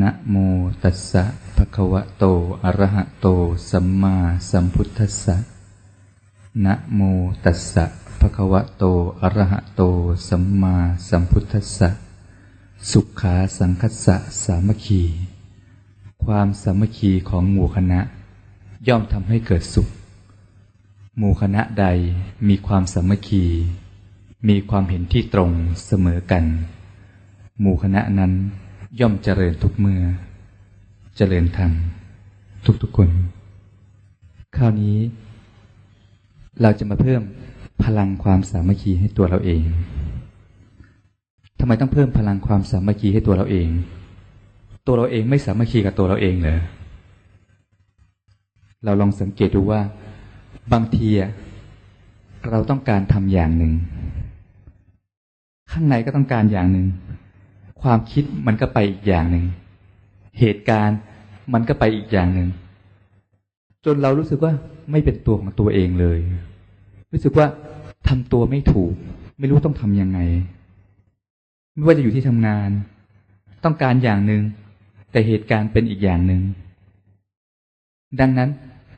นะโมตัสสะภะคะวะโต อะระหะโต สัมมาสัมพุทธัสสะนะโมตัสสะภะคะวะโต อะระหะโต สัมมาสัมพุทธัสสะ สุขขาสังคัสสะสามัคคี ความสามัคคีของหมู่คณะ ย่อมทำให้เกิดสุข หมู่คณะใดมีความสามัคคี มีความเห็นที่ตรงเสมอกัน หมู่คณะนั้น ย่อมเจริญทุกเมื่อ เจริญธรรมทุกๆคน คราวนี้ เราจะมาเพิ่มพลังความสามัคคีให้ตัวเราเองทำไมต้องเพิ่มพลังความสามัคคีให้ตัวเราเอง ตัวเราเองไม่สามัคคีกับตัวเราเองเหรอเราลองสังเกตดูว่า บางทีเราต้องการทำอย่างหนึ่ง ข้างในก็ต้องการอย่างหนึ่ง ความคิดมันก็ไปอีกอย่างหนึ่ง เหตุการณ์มันก็ไปอีกอย่างหนึ่ง จนเรารู้สึกว่าไม่เป็นตัวของตัวเองเลย รู้สึกว่าทำตัวไม่ถูก ไม่รู้ต้องทำยังไง ไม่ว่าจะอยู่ที่ทำงาน ต้องการอย่างหนึ่ง แต่เหตุการณ์เป็นอีกอย่างหนึ่ง ดังนั้น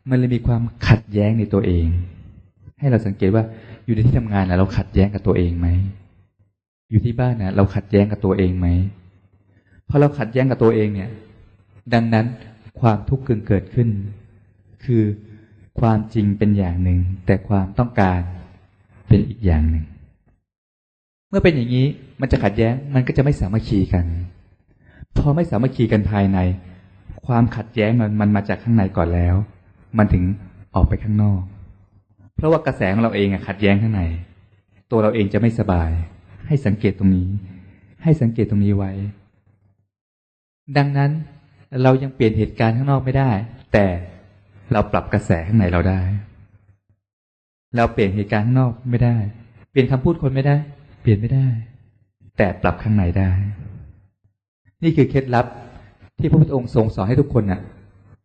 มันเลยมีความขัดแย้งในตัวเอง ให้เราสังเกตว่าอยู่ในที่ทำงานเราขัดแย้งกับตัวเองไหม อยู่ที่บ้านนะเราขัดแย้งกับตัวเองไหมพอเราขัดแย้งกับตัวเองเนี่ย ดังนั้นความทุกข์เกิดเกิดขึ้น คือความจริงเป็นอย่างหนึ่ง แต่ความต้องการเป็นอีกอย่างหนึ่ง เมื่อเป็นอย่างนี้มันจะขัดแย้งมันก็จะไม่สามัคคีกัน พอไม่สามัคคีกันภายใน ความขัดแย้งมันมันมาจากข้างในก่อนแล้ว มันถึงออกไปข้างนอก เพราะว่ากระแสของเราเองอะขัดแย้งข้างใน ตัวเราเองจะไม่สบาย ให้สังเกตตรงนี้ ให้สังเกตตรงนี้ไว้ ดังนั้นเรายังเปลี่ยนเหตุการณ์ข้างนอกไม่ได้ แต่เราปรับกระแสข้างในเราได้ เราเปลี่ยนเหตุการณ์ข้างนอกไม่ได้ เปลี่ยนคำพูดคนไม่ได้ เปลี่ยนไม่ได้ แต่ปรับข้างในได้ นี่คือเคล็ดลับที่พระพุทธองค์ทรงสอนให้ทุกคนน่ะ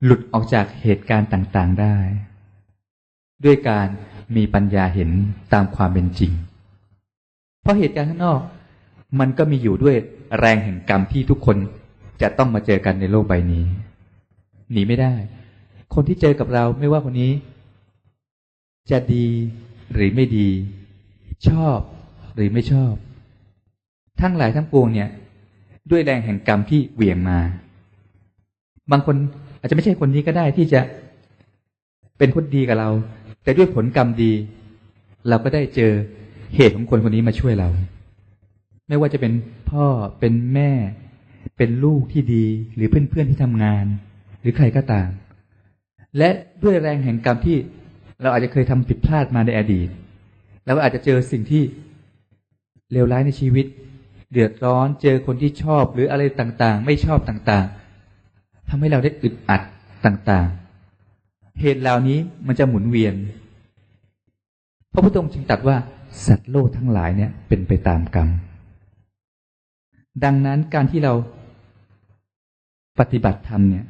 หลุดออกจากเหตุการณ์ต่างๆได้ ด้วยการมีปัญญาเห็นตามความเป็นจริง เพราะเหตุการณ์ข้างนอก มันก็มีอยู่ด้วยแรงแห่งกรรมที่ทุกคนจะต้องมาเจอกันในโลกใบนี้ หนีไม่ได้ คนที่เจอกับเราไม่ว่าคนนี้ จะดีหรือไม่ดี ชอบหรือไม่ชอบ ทั้งหลายทั้งปวงเนี่ย ด้วยแรงแห่งกรรมที่เหวี่ยงมา บางคนอาจจะไม่ใช่คนนี้ก็ได้ที่จะเป็นคนดีกับเรา แต่ด้วยผลกรรมดี เราก็ได้เจอ เหตุของคนคนนี้มาช่วยเรา ไม่ว่าจะเป็นพ่อเป็นแม่ เป็นลูกที่ดี หรือเพื่อนๆที่ทำงาน หรือใครก็ตาม และด้วยแรงแห่งกรรมที่เราอาจจะเคยทำผิดพลาดมาในอดีตเราอาจจะเจอสิ่งที่เลวร้ายในชีวิต เดือดร้อนเจอคนที่ชอบหรืออะไรต่างๆ ไม่ชอบต่างๆทำให้เราได้อึดอัดต่างๆ เหตุเหล่านี้มันจะหมุนเวียนพระพุทธองค์จึงตรัสว่า สัตว์โลกทั้งหลายเนี่ยเป็นไปตามกรรม ดังนั้นการที่เราปฏิบัติธรรมเนี่ย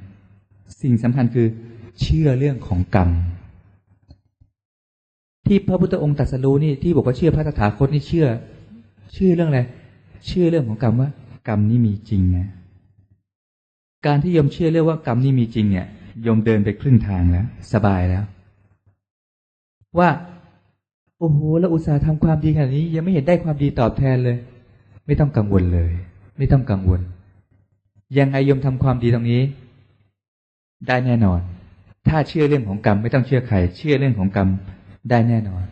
สิ่งสำคัญคือเชื่อเรื่องของกรรม ที่พระพุทธองค์ตรัสรู้นี่ที่บอกว่าเชื่อพระตถาคตนี่เชื่อเชื่อเรื่องอะไรเชื่อเรื่องของกรรมว่า กรรมนี่มีจริงนะการที่ยมเชื่อเรื่องว่ากรรมนี่มีจริงเนี่ยยมเดินไปครึ่งทางแล้ว สบายแล้ว ว่า โอ้โหแล้วอุตส่าห์ทำความดีขนาดนี้ ยังไม่เห็นได้ความดีตอบแทนเลย ไม่ต้องกังวลเลย ไม่ต้องกังวล ยังไงยมทำความดีตรงนี้ ได้แน่นอน ถ้าเชื่อเรื่องของกรรม ไม่ต้องเชื่อใครเชื่อเรื่องของกรรมได้แน่นอน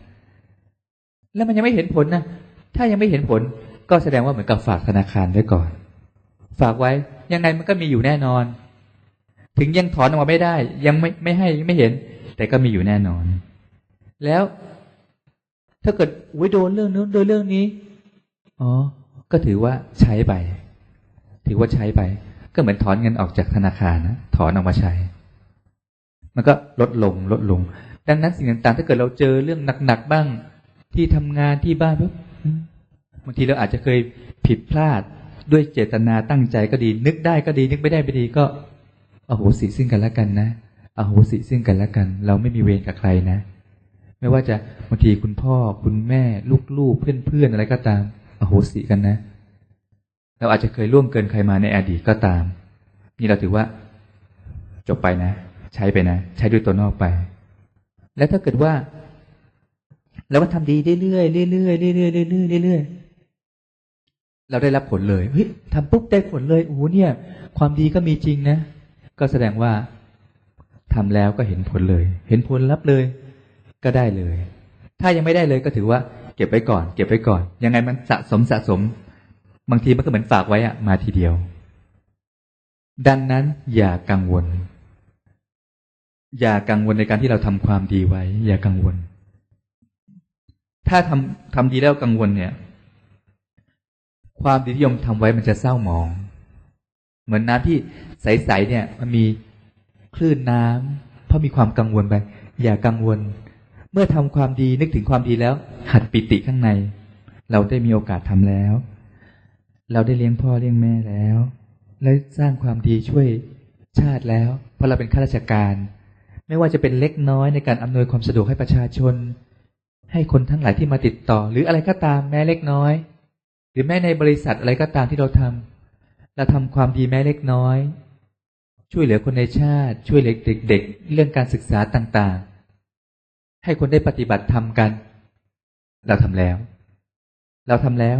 แล้วมันยังไม่เห็นผลนะถ้ายังไม่เห็นผล ก็แสดงว่าเหมือนกับฝากธนาคารไว้ก่อน ฝากไว้ ยังไงมันก็มีอยู่แน่นอน ถึงยังถอนออกมาไม่ได้ ยังไม่ไม่ให้ไม่เห็น แต่ก็มีอยู่แน่นอน แล้ว ถ้าเกิดไว้โดนเรื่องนู้นโดนเรื่องนี้ อ๋อ ก็ถือว่าใช้ไป ถือว่าใช้ไป ก็เหมือนถอนเงินออกจากธนาคารนะ ถอนออกมาใช้ มันก็ลดลงลดลง ดังนั้นสิ่งต่างๆ ถ้าเกิดเราเจอเรื่องหนักๆบ้าง ที่ทำงานที่บ้านปุ๊บบางทีเราอาจจะเคยผิดพลาดด้วยเจตนาตั้งใจก็ดี นึกได้ก็ดี นึกไม่ได้ไม่ดีก็อโหสิซึ่งกันและกันนะอโหสิซึ่งกันและกัน เราไม่มีเวรกับใครนะ ไม่ว่าจะบางทีคุณพ่อคุณแม่ลูกๆเพื่อนๆอะไรก็ตาม อโหสิกันนะ เราอาจจะเคยล่วงเกินใครมาในอดีตก็ตาม นี่เราถือว่า จบไปนะ ใช้ไปนะ ใช้ด้วยตัวนอกไป แล้วถ้าเกิดว่าเราก็ทำดีเรื่อยๆเรื่อยๆเรื่อยๆเรื่อยๆเรื่อยๆเราได้รับผลเลยเฮ้ยทำปุ๊บได้ผลเลยโอ้โหเนี่ย ความดีก็มีจริงนะ ก็แสดงว่าทำแล้วก็เห็นผลเลย เห็นผลลัพธ์เลย ก็ได้เลย ถ้ายังไม่ได้เลยก็ถือว่า เก็บไว้ก่อน เก็บไว้ก่อน ยังไงมันสะสมสะสม บางทีมันก็เหมือนฝากไว้อะมาทีเดียว ดังนั้นอย่ากังวล อย่ากังวลในการที่เราทำความดีไว้ อย่ากังวล ถ้าทำทำดีแล้วกังวลเนี่ย ความดีที่ยมทำไว้มันจะเศร้าหมอง เหมือนน้ำที่ใสๆเนี่ย มันมีคลื่นน้ำเพราะมีความกังวลไปอย่ากังวล เมื่อทำความดีนึกถึงความดีแล้ว หัดปิติข้างใน เราได้มีโอกาสทำแล้ว เราได้เลี้ยงพ่อเลี้ยงแม่แล้ว และสร้างความดีช่วยชาติแล้ว เพราะเราเป็นข้าราชการ ไม่ว่าจะเป็นเล็กน้อยในการอำนวยความสะดวกให้ประชาชน ให้คนทั้งหลายที่มาติดต่อ หรืออะไรก็ตามแม้เล็กน้อย หรือแม้ในบริษัทอะไรก็ตามที่เราทำเราทำความดีแม้เล็กน้อย ช่วยเหลือคนในชาติ ช่วยเหลือเด็กๆเรื่องการศึกษาต่างๆ ให้คนได้ปฏิบัติธรรมกัน เราทำแล้ว เราทำแล้ว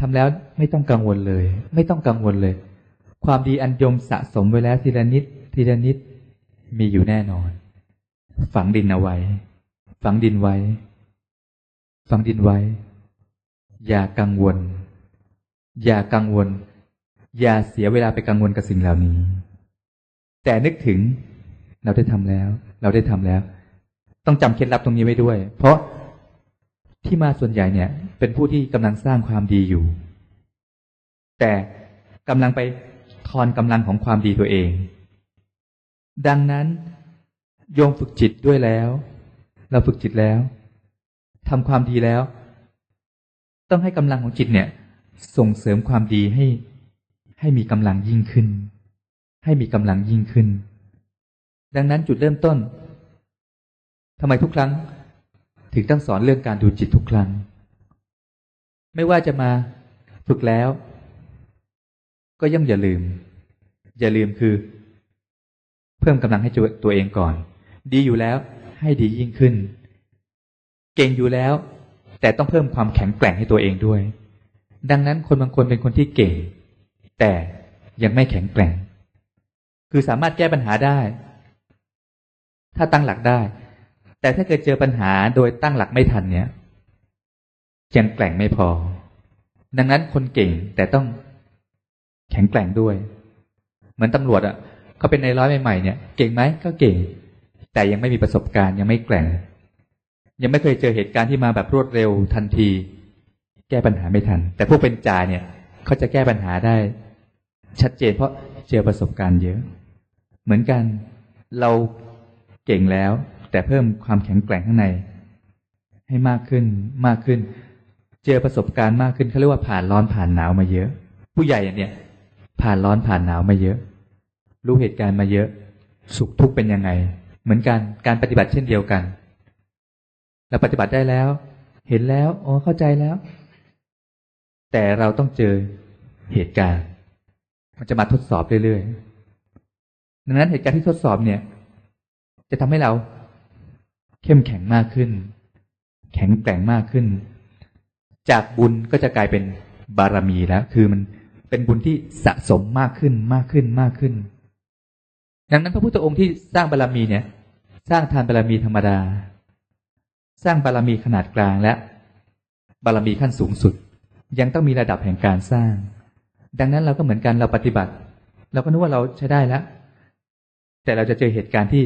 ทำแล้วไม่ต้องกังวลเลย ไม่ต้องกังวลเลย ความดีอันยมสะสมไว้แล้วทีละนิด ทีละนิดมีอยู่แน่นอน ฝังดินเอาไว้ ฝังดินไว้ ฝังดินไว้ อย่ากังวล อย่ากังวล อย่าเสียเวลาไปกังวลกับสิ่งเหล่านี้ แต่นึกถึง เราได้ทำแล้ว เราได้ทำแล้ว ต้องจำเคล็ดลับตรงนี้ไว้ด้วย เพราะที่มาส่วนใหญ่เนี่ย เป็นผู้ที่กำลังสร้างความดีอยู่ แต่กำลังไปทอนกำลังของความดีตัวเอง ดังนั้นโยมฝึกจิตด้วยแล้ว เราฝึกจิตแล้วทำความดีแล้ว ต้องให้กำลังของจิตเนี่ย ส่งเสริมความดีให้ ให้มีกำลังยิ่งขึ้น ให้มีกำลังยิ่งขึ้น ดังนั้นจุดเริ่มต้น ทำไมทุกครั้ง ถึงต้องสอนเรื่องการดูจิตทุกครั้ง ไม่ว่าจะมาฝึกแล้ว ก็ย่อมอย่าลืม อย่าลืมคือ เพิ่มกำลังให้ตัวเองก่อน ดีอยู่แล้ว ให้ดียิ่งขึ้น เก่งอยู่แล้ว แต่ต้องเพิ่มความแข็งแกร่งให้ตัวเองด้วย ดังนั้นคนบางคนเป็นคนที่เก่ง แต่ยังไม่แข็งแกร่ง คือสามารถแก้ปัญหาได้ ถ้าตั้งหลักได้ แต่ถ้าเกิดเจอปัญหาโดยตั้งหลักไม่ทันเนี่ยยังแกร่งไม่พอ ดังนั้นคนเก่งแต่ต้องแข็งแกร่งด้วย เหมือนตำรวจอะ่ะเขาเป็นในร้อยใหม่ๆเนี่ยเก่งไหมก็เก่ง แต่ยังไม่มีประสบการณ์ยังไม่แกร่ง ยังไม่เคยเจอเหตุการณ์ที่มาแบบรวดเร็วทันที แก้ปัญหาไม่ทัน แต่พวกเป็นจ่าเนี่ยเขาจะแก้ปัญหาได้ ชัดเจนเพราะเจอประสบการณ์เยอะ เหมือนกันเราเก่งแล้ว แต่เพิ่มความแข็งแกร่งข้างใน ให้มากขึ้นมากขึ้น เจอประสบการณ์มากขึ้นเขาเรียกว่าผ่านร้อนผ่านหนาวมาเยอะ ผู้ใหญ่เนี่ย ผ่านร้อนผ่านหนาวมาเยอะ รู้เหตุการณ์มาเยอะ สุขทุกข์เป็นยังไง เหมือนกันการปฏิบัติเช่นเดียวกันเราปฏิบัติได้แล้ว เห็นแล้วอ๋อเข้าใจแล้ว แต่เราต้องเจอเหตุการณ์ มันจะมาทดสอบเรื่อยๆดังนั้นเหตุการณ์ที่ทดสอบเนี่ย จะทำให้เรา เข้มแข็งมากขึ้น แข็งแกร่งมากขึ้น จากบุญก็จะกลายเป็นบารมีแล้ว คือมันเป็นบุญที่สะสมมากขึ้นมากขึ้นมากขึ้น ดังนั้นพระพุทธองค์ที่สร้างบารมีเนี่ย สร้างทานบารมีธรรมดา สร้างบารมีขนาดกลางและ บารมีขั้นสูงสุด ยังต้องมีระดับแห่งการสร้าง ดังนั้นเราก็เหมือนกันเราปฏิบัติ เราก็นึกว่าเราใช้ได้แล้ว แต่เราจะเจอเหตุการณ์ที่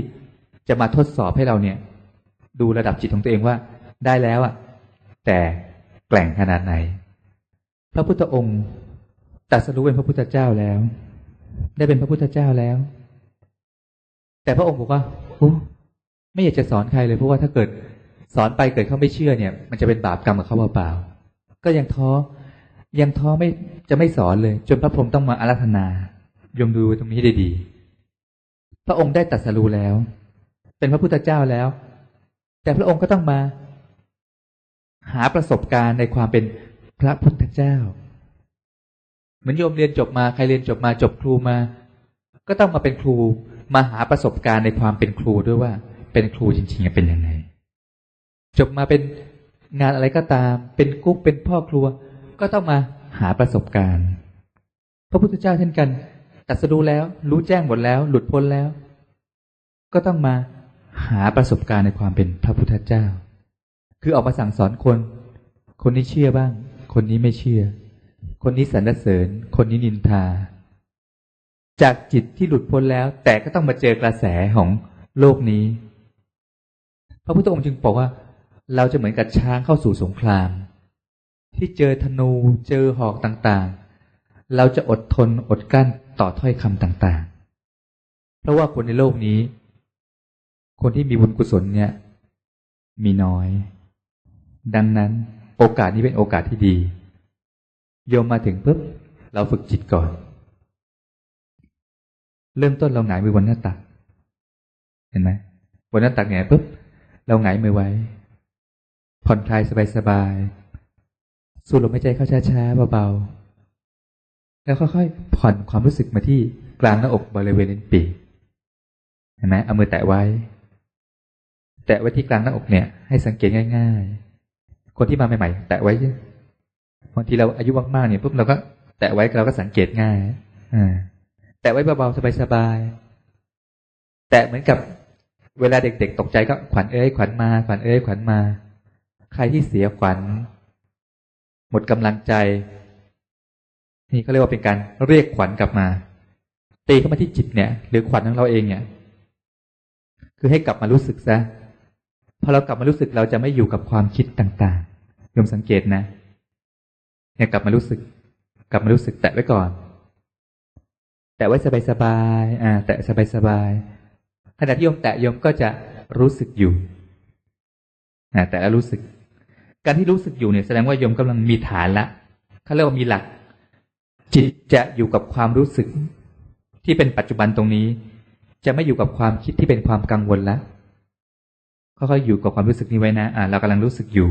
จะมาทดสอบให้เราเนี่ย ดูระดับจิตของตัวเองว่า ได้แล้วอะแต่แกล่งขนาดไหน พระพุทธองค์ตัดสรู้เป็นพระพุทธเจ้าแล้ว ได้เป็นพระพุทธเจ้าแล้ว แต่พระองค์บอกว่าโอ้ไม่อยากจะสอนใครเลยเพราะว่าถ้าเกิดสอนไปเกิดเขาไม่เชื่อเนี่ย มันจะเป็นบาปกรรมกับเขาเปล่าๆก็ยังท้อยังท้อไม่จะไม่สอนเลย จนพระพรหมต้องมาอารัธนายมดูตรงนี้ได้ดี พระองค์ได้ตัดสรู้แล้ว เป็นพระพุทธเจ้าแล้ว แต่พระองค์ก็ต้องมา หาประสบการณ์ในความเป็นพระพุทธเจ้า เหมือนโยมเรียนจบมาใครเรียนจบมาจบครูมา ก็ต้องมาเป็นครูมาหาประสบการณ์ในความเป็นครูด้วยว่า เป็นครูจริงๆเป็นยังไงจบมาเป็นงานอะไรก็ตาม เป็นกุ๊กเป็นพ่อครัว ก็ต้องมาหาประสบการณ์ พระพุทธเจ้าเช่นกันตัดสรู้แล้ว รู้แจ้งหมดแล้ว หลุดพ้นแล้ว ก็ต้องมา หาประสบการณ์ในความเป็นพระพุทธเจ้า คือออกมาสั่งสอนคน คนนี้เชื่อบ้าง คนนี้ไม่เชื่อ คนนี้สรรเสริญ คนนี้นินทา จากจิตที่หลุดพ้นแล้ว แต่ก็ต้องมาเจอกระแสของโลกนี้ พระพุทธองค์จึงบอกว่า เราจะเหมือนกับช้างเข้าสู่สงคราม ที่เจอธนูเจอหอกต่างๆ เราจะอดทนอดกลั้นต่อถ้อยคำต่างๆ เพราะว่าคนในโลกนี้ คนที่มีบุญกุศลเนี่ย มีน้อย ดังนั้นโอกาสนี้เป็นโอกาสที่ดีโยมมาถึงปุ๊บเราฝึกจิตก่อน เริ่มต้นเราหงายมือบนหน้าตัก เห็นไหมบนหน้าตักหงายปุ๊บเราหงายมือไว้ ผ่อนคลายสบายๆสูดลมหายใจเข้าช้าๆเบาๆแล้วค่อยๆผ่อนความรู้สึกมาที่กลางหน้าอกบริเวณลิ้นปีเห็นไหมเอามือแตะไว้ แตะไว้ที่กลางหน้าอกเนี่ย ให้สังเกตง่าย ๆ คนที่มาใหม่ๆ แตะไว้บางทีเราอายุมากๆเนี่ยปุ๊บเราก็แตะไว้เราก็สังเกตง่ายอ่าแตะไว้เบาๆสบายๆแตะเหมือนกับเวลาเด็กๆตกใจก็ขวัญเอ้ยขวัญมาขวัญเอ้ยขวัญมา ใครที่เสียขวัญ หมดกำลังใจ นี่เขาเรียกว่าเป็นการเรียกขวัญกลับมา ตีเข้ามาที่จิตเนี่ย หรือขวัญของเราเองเนี่ย คือให้กลับมารู้สึกซะ พอเรากลับมารู้สึกเราจะไม่อยู่กับความคิดต่างๆโยมสังเกตนะเนี่ยกลับมารู้สึก กลับมารู้สึกแตะไว้ก่อน แตะไว้สบายๆอ่า แตะสบายๆขณะที่โยมแตะโยมก็จะรู้สึกอยู่อ่าแต่แล้วรู้สึก การที่รู้สึกอยู่เนี่ยแสดงว่าโยมกำลังมีฐานละเขาเรียกว่ามีหลัก จิตจะอยู่กับความรู้สึก ที่เป็นปัจจุบันตรงนี้ จะไม่อยู่กับความคิดที่เป็นความกังวลละ ค่อยๆอยู่กับความรู้สึกนี้ไว้นะ อ่าเรากำลังรู้สึกอยู่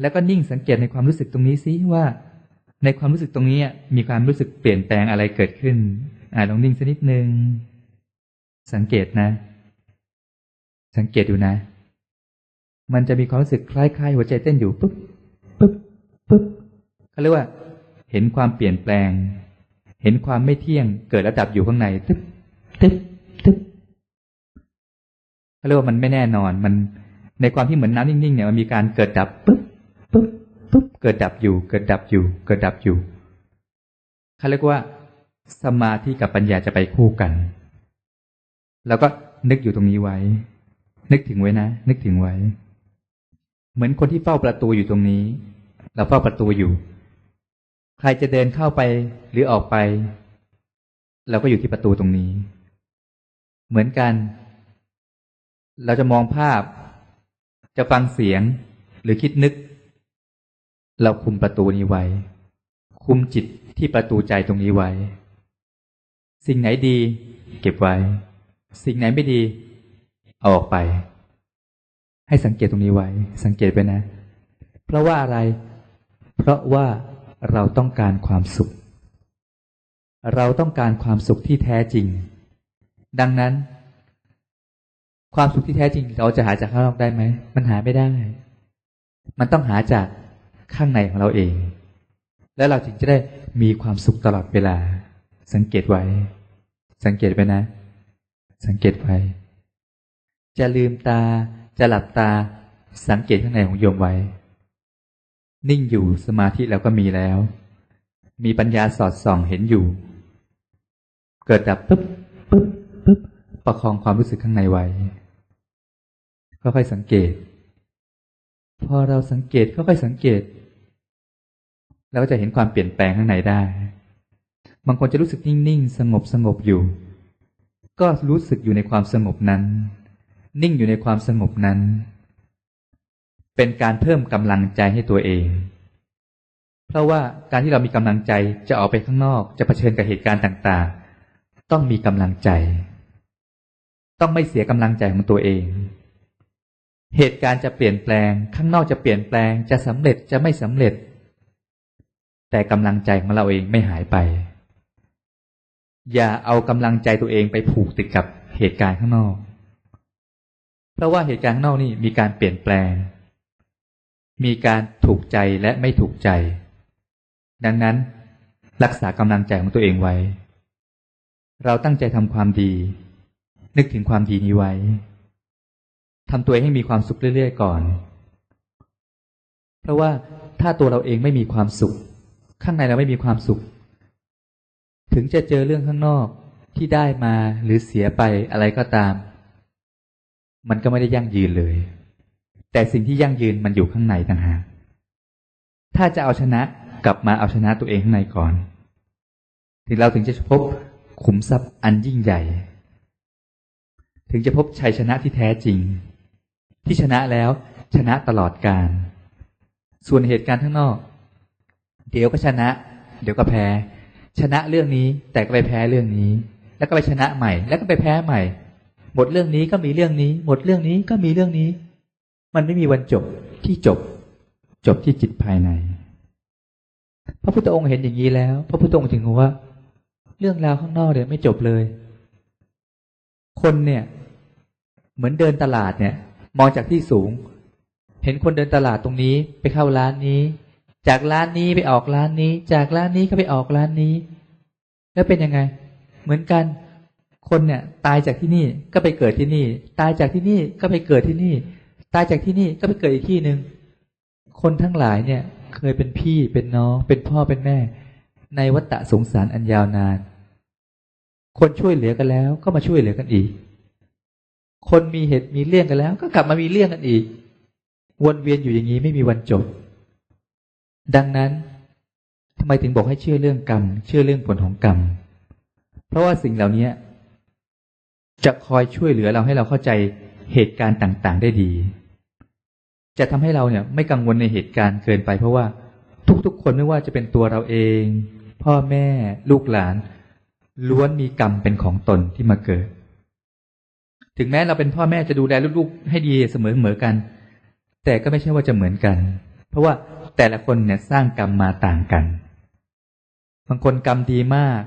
แล้วก็นิ่งสังเกตในความรู้สึกตรงนี้ซิว่า ในความรู้สึกตรงนี้มีความรู้สึกเปลี่ยนแปลงอะไรเกิดขึ้น อ่าลองนิ่งสักนิดนึง สังเกตนะ สังเกตดูนะ มันจะมีความรู้สึกคล้ายๆหัวใจเต้นอยู่ปุ๊บปุ๊บปุ๊บเขาเรียกว่า เห็นความเปลี่ยนแปลง เห็นความไม่เที่ยงเกิดระดับอยู่ข้างในตึ๊บตึ๊บตึ๊บ เขาเรียกว่ามันไม่แน่นอน มันในความที่เหมือนน้ำนิ่งๆเนี่ยมันมีการเกิดดับปุ๊บปุ๊บปุ๊บเกิดดับอยู่ เกิดดับอยู่ เกิดดับอยู่เขาเรียกว่า สมาธิกับปัญญาจะไปคู่กัน แล้วก็นึกอยู่ตรงนี้ไว้ นึกถึงไว้นะ นึกถึงไว้ เหมือนคนที่เฝ้าประตูอยู่ตรงนี้ เราเฝ้าประตูอยู่ ใครจะเดินเข้าไปหรือออกไป เราก็อยู่ที่ประตูตรงนี้ เหมือนกัน เราจะมองภาพ จะฟังเสียง หรือคิดนึก เราคุมประตูนี้ไว้ คุมจิตที่ประตูใจตรงนี้ไว้ สิ่งไหนดี เก็บไว้ สิ่งไหนไม่ดี เอาออกไป ให้สังเกตตรงนี้ไว้ สังเกตไปนะ เพราะว่าอะไร เพราะว่าเราต้องการความสุข เราต้องการความสุขที่แท้จริง ดังนั้น ความสุขที่แท้จริงเราจะหาจากข้างนอกได้ไหม มันหาไม่ได้ มันต้องหาจากข้างในของเราเอง แล้วเราจึงจะได้มีความสุขตลอดเวลา สังเกตไว้ สังเกตไปนะ สังเกตไว้ จะลืมตา จะหลับตา สังเกตข้างในของโยมไว้ นิ่งอยู่สมาธิแล้วก็มีแล้ว มีปัญญาสอดส่องเห็นอยู่ เกิดดับปุ๊บปุ๊บปุ๊บประคองความรู้สึกข้างในไว้ ค่อยๆสังเกต พอเราสังเกตค่อยๆสังเกตเราก็จะเห็นความเปลี่ยนแปลงข้างในได้ บางคนจะรู้สึกนิ่งๆ สงบสงบอยู่ ก็รู้สึกอยู่ในความสงบนั้น นิ่งอยู่ในความสงบนั้น เป็นการเพิ่มกำลังใจให้ตัวเอง เพราะว่าการที่เรามีกำลังใจจะออกไปข้างนอก จะะเผชิญกับเหตุการณ์ต่างๆ ต้องมีกำลังใจ ต้องไม่เสียกำลังใจของตัวเอง เหตุการณ์จะเปลี่ยนแปลง ข้างนอกจะเปลี่ยนแปลง จะสำเร็จจะไม่สำเร็จ แต่กำลังใจของเราเองไม่หายไป อย่าเอากำลังใจตัวเองไปผูกติดกับเหตุการณ์ข้างนอก เพราะว่าเหตุการณ์ข้างนอกนี่มีการเปลี่ยนแปลง มีการถูกใจและไม่ถูกใจ ดังนั้นรักษากำลังใจของตัวเองไว้ เราตั้งใจทำความดี นึกถึงความดีนี้ไว้ ทำตัวให้มีความสุขเรื่อยๆก่อน เพราะว่าถ้าตัวเราเองไม่มีความสุข ข้างในเราไม่มีความสุข ถึงจะเจอเรื่องข้างนอกที่ได้มาหรือเสียไปอะไรก็ตาม มันก็ไม่ได้ยั่งยืนเลย แต่สิ่งที่ยั่งยืนมันอยู่ข้างในต่างหากถ้าจะเอาชนะกลับมาเอาชนะตัวเองข้างในก่อนถึงเราถึงจะพบขุมทรัพย์อันยิ่งใหญ่ ถึงจะพบชัยชนะที่แท้จริง ที่ชนะแล้ว ชนะตลอดการ ส่วนเหตุการณ์ข้างนอก เดี๋ยวก็ชนะ เดี๋ยวก็แพ้ ชนะเรื่องนี้แต่ก็ไปแพ้เรื่องนี้ แล้วก็ไปชนะใหม่ แล้วก็ไปแพ้ใหม่ หมดเรื่องนี้ก็มีเรื่องนี้ หมดเรื่องนี้ก็มีเรื่องนี้ มันไม่มีวันจบที่จบ จบที่จิตภายใน พระพุทธองค์เห็นอย่างนี้แล้ว พระพุทธองค์ถึงว่า เรื่องราวข้างนอกเนี่ยไม่จบเลย คนเนี่ย เหมือนเดินตลาดเนี่ย มองจากที่สูง เห็นคนเดินตลาดตรงนี้ ไปเข้าร้านนี้ จากร้านนี้ไปออกร้านนี้ จากร้านนี้ก็ไปออกร้านนี้ แล้วเป็นยังไง เหมือนกัน คนเนี่ย ตายจากที่นี่ก็ไปเกิดที่นี่ ตายจากที่นี่ก็ไปเกิดที่นี่ ตายจากที่นี่ก็ไปเกิดอีกที่หนึ่งคนทั้งหลายเนี่ย เคยเป็นพี่เป็นน้องเป็นพ่อเป็นแม่ ในวัฏฏะสงสารอันยาวนาน คนช่วยเหลือกันแล้วก็มาช่วยเหลือกันอีก คนมีเหตุมีเรื่องกันแล้ว ก็กลับมามีเรื่องกันอีก วนเวียนอยู่อย่างนี้ไม่มีวันจบ ดังนั้นทำไมถึงบอกให้เชื่อเรื่องกรรม เชื่อเรื่องผลของกรรม เพราะว่าสิ่งเหล่านี้จะคอยช่วยเหลือเราให้เราเข้าใจเหตุการณ์ต่าง ๆ ได้ดี จะทำให้เราเนี่ย ไม่กังวลในเหตุการณ์เกินไป เพราะว่าทุกๆ คนไม่ว่าจะเป็นตัวเราเอง พ่อแม่ ลูกหลาน ล้วนมีกรรมเป็นของตนที่มาเกิด ถึงแม้เราเป็นพ่อแม่จะดูแลลูกๆ ให้ดีเสมอเหมือกัน แต่ก็ไม่ใช่ว่าจะเหมือนกัน เพราะว่าแต่ละคนเนี่ยสร้างกรรมมาต่างกัน บางคนกรรมดีมาก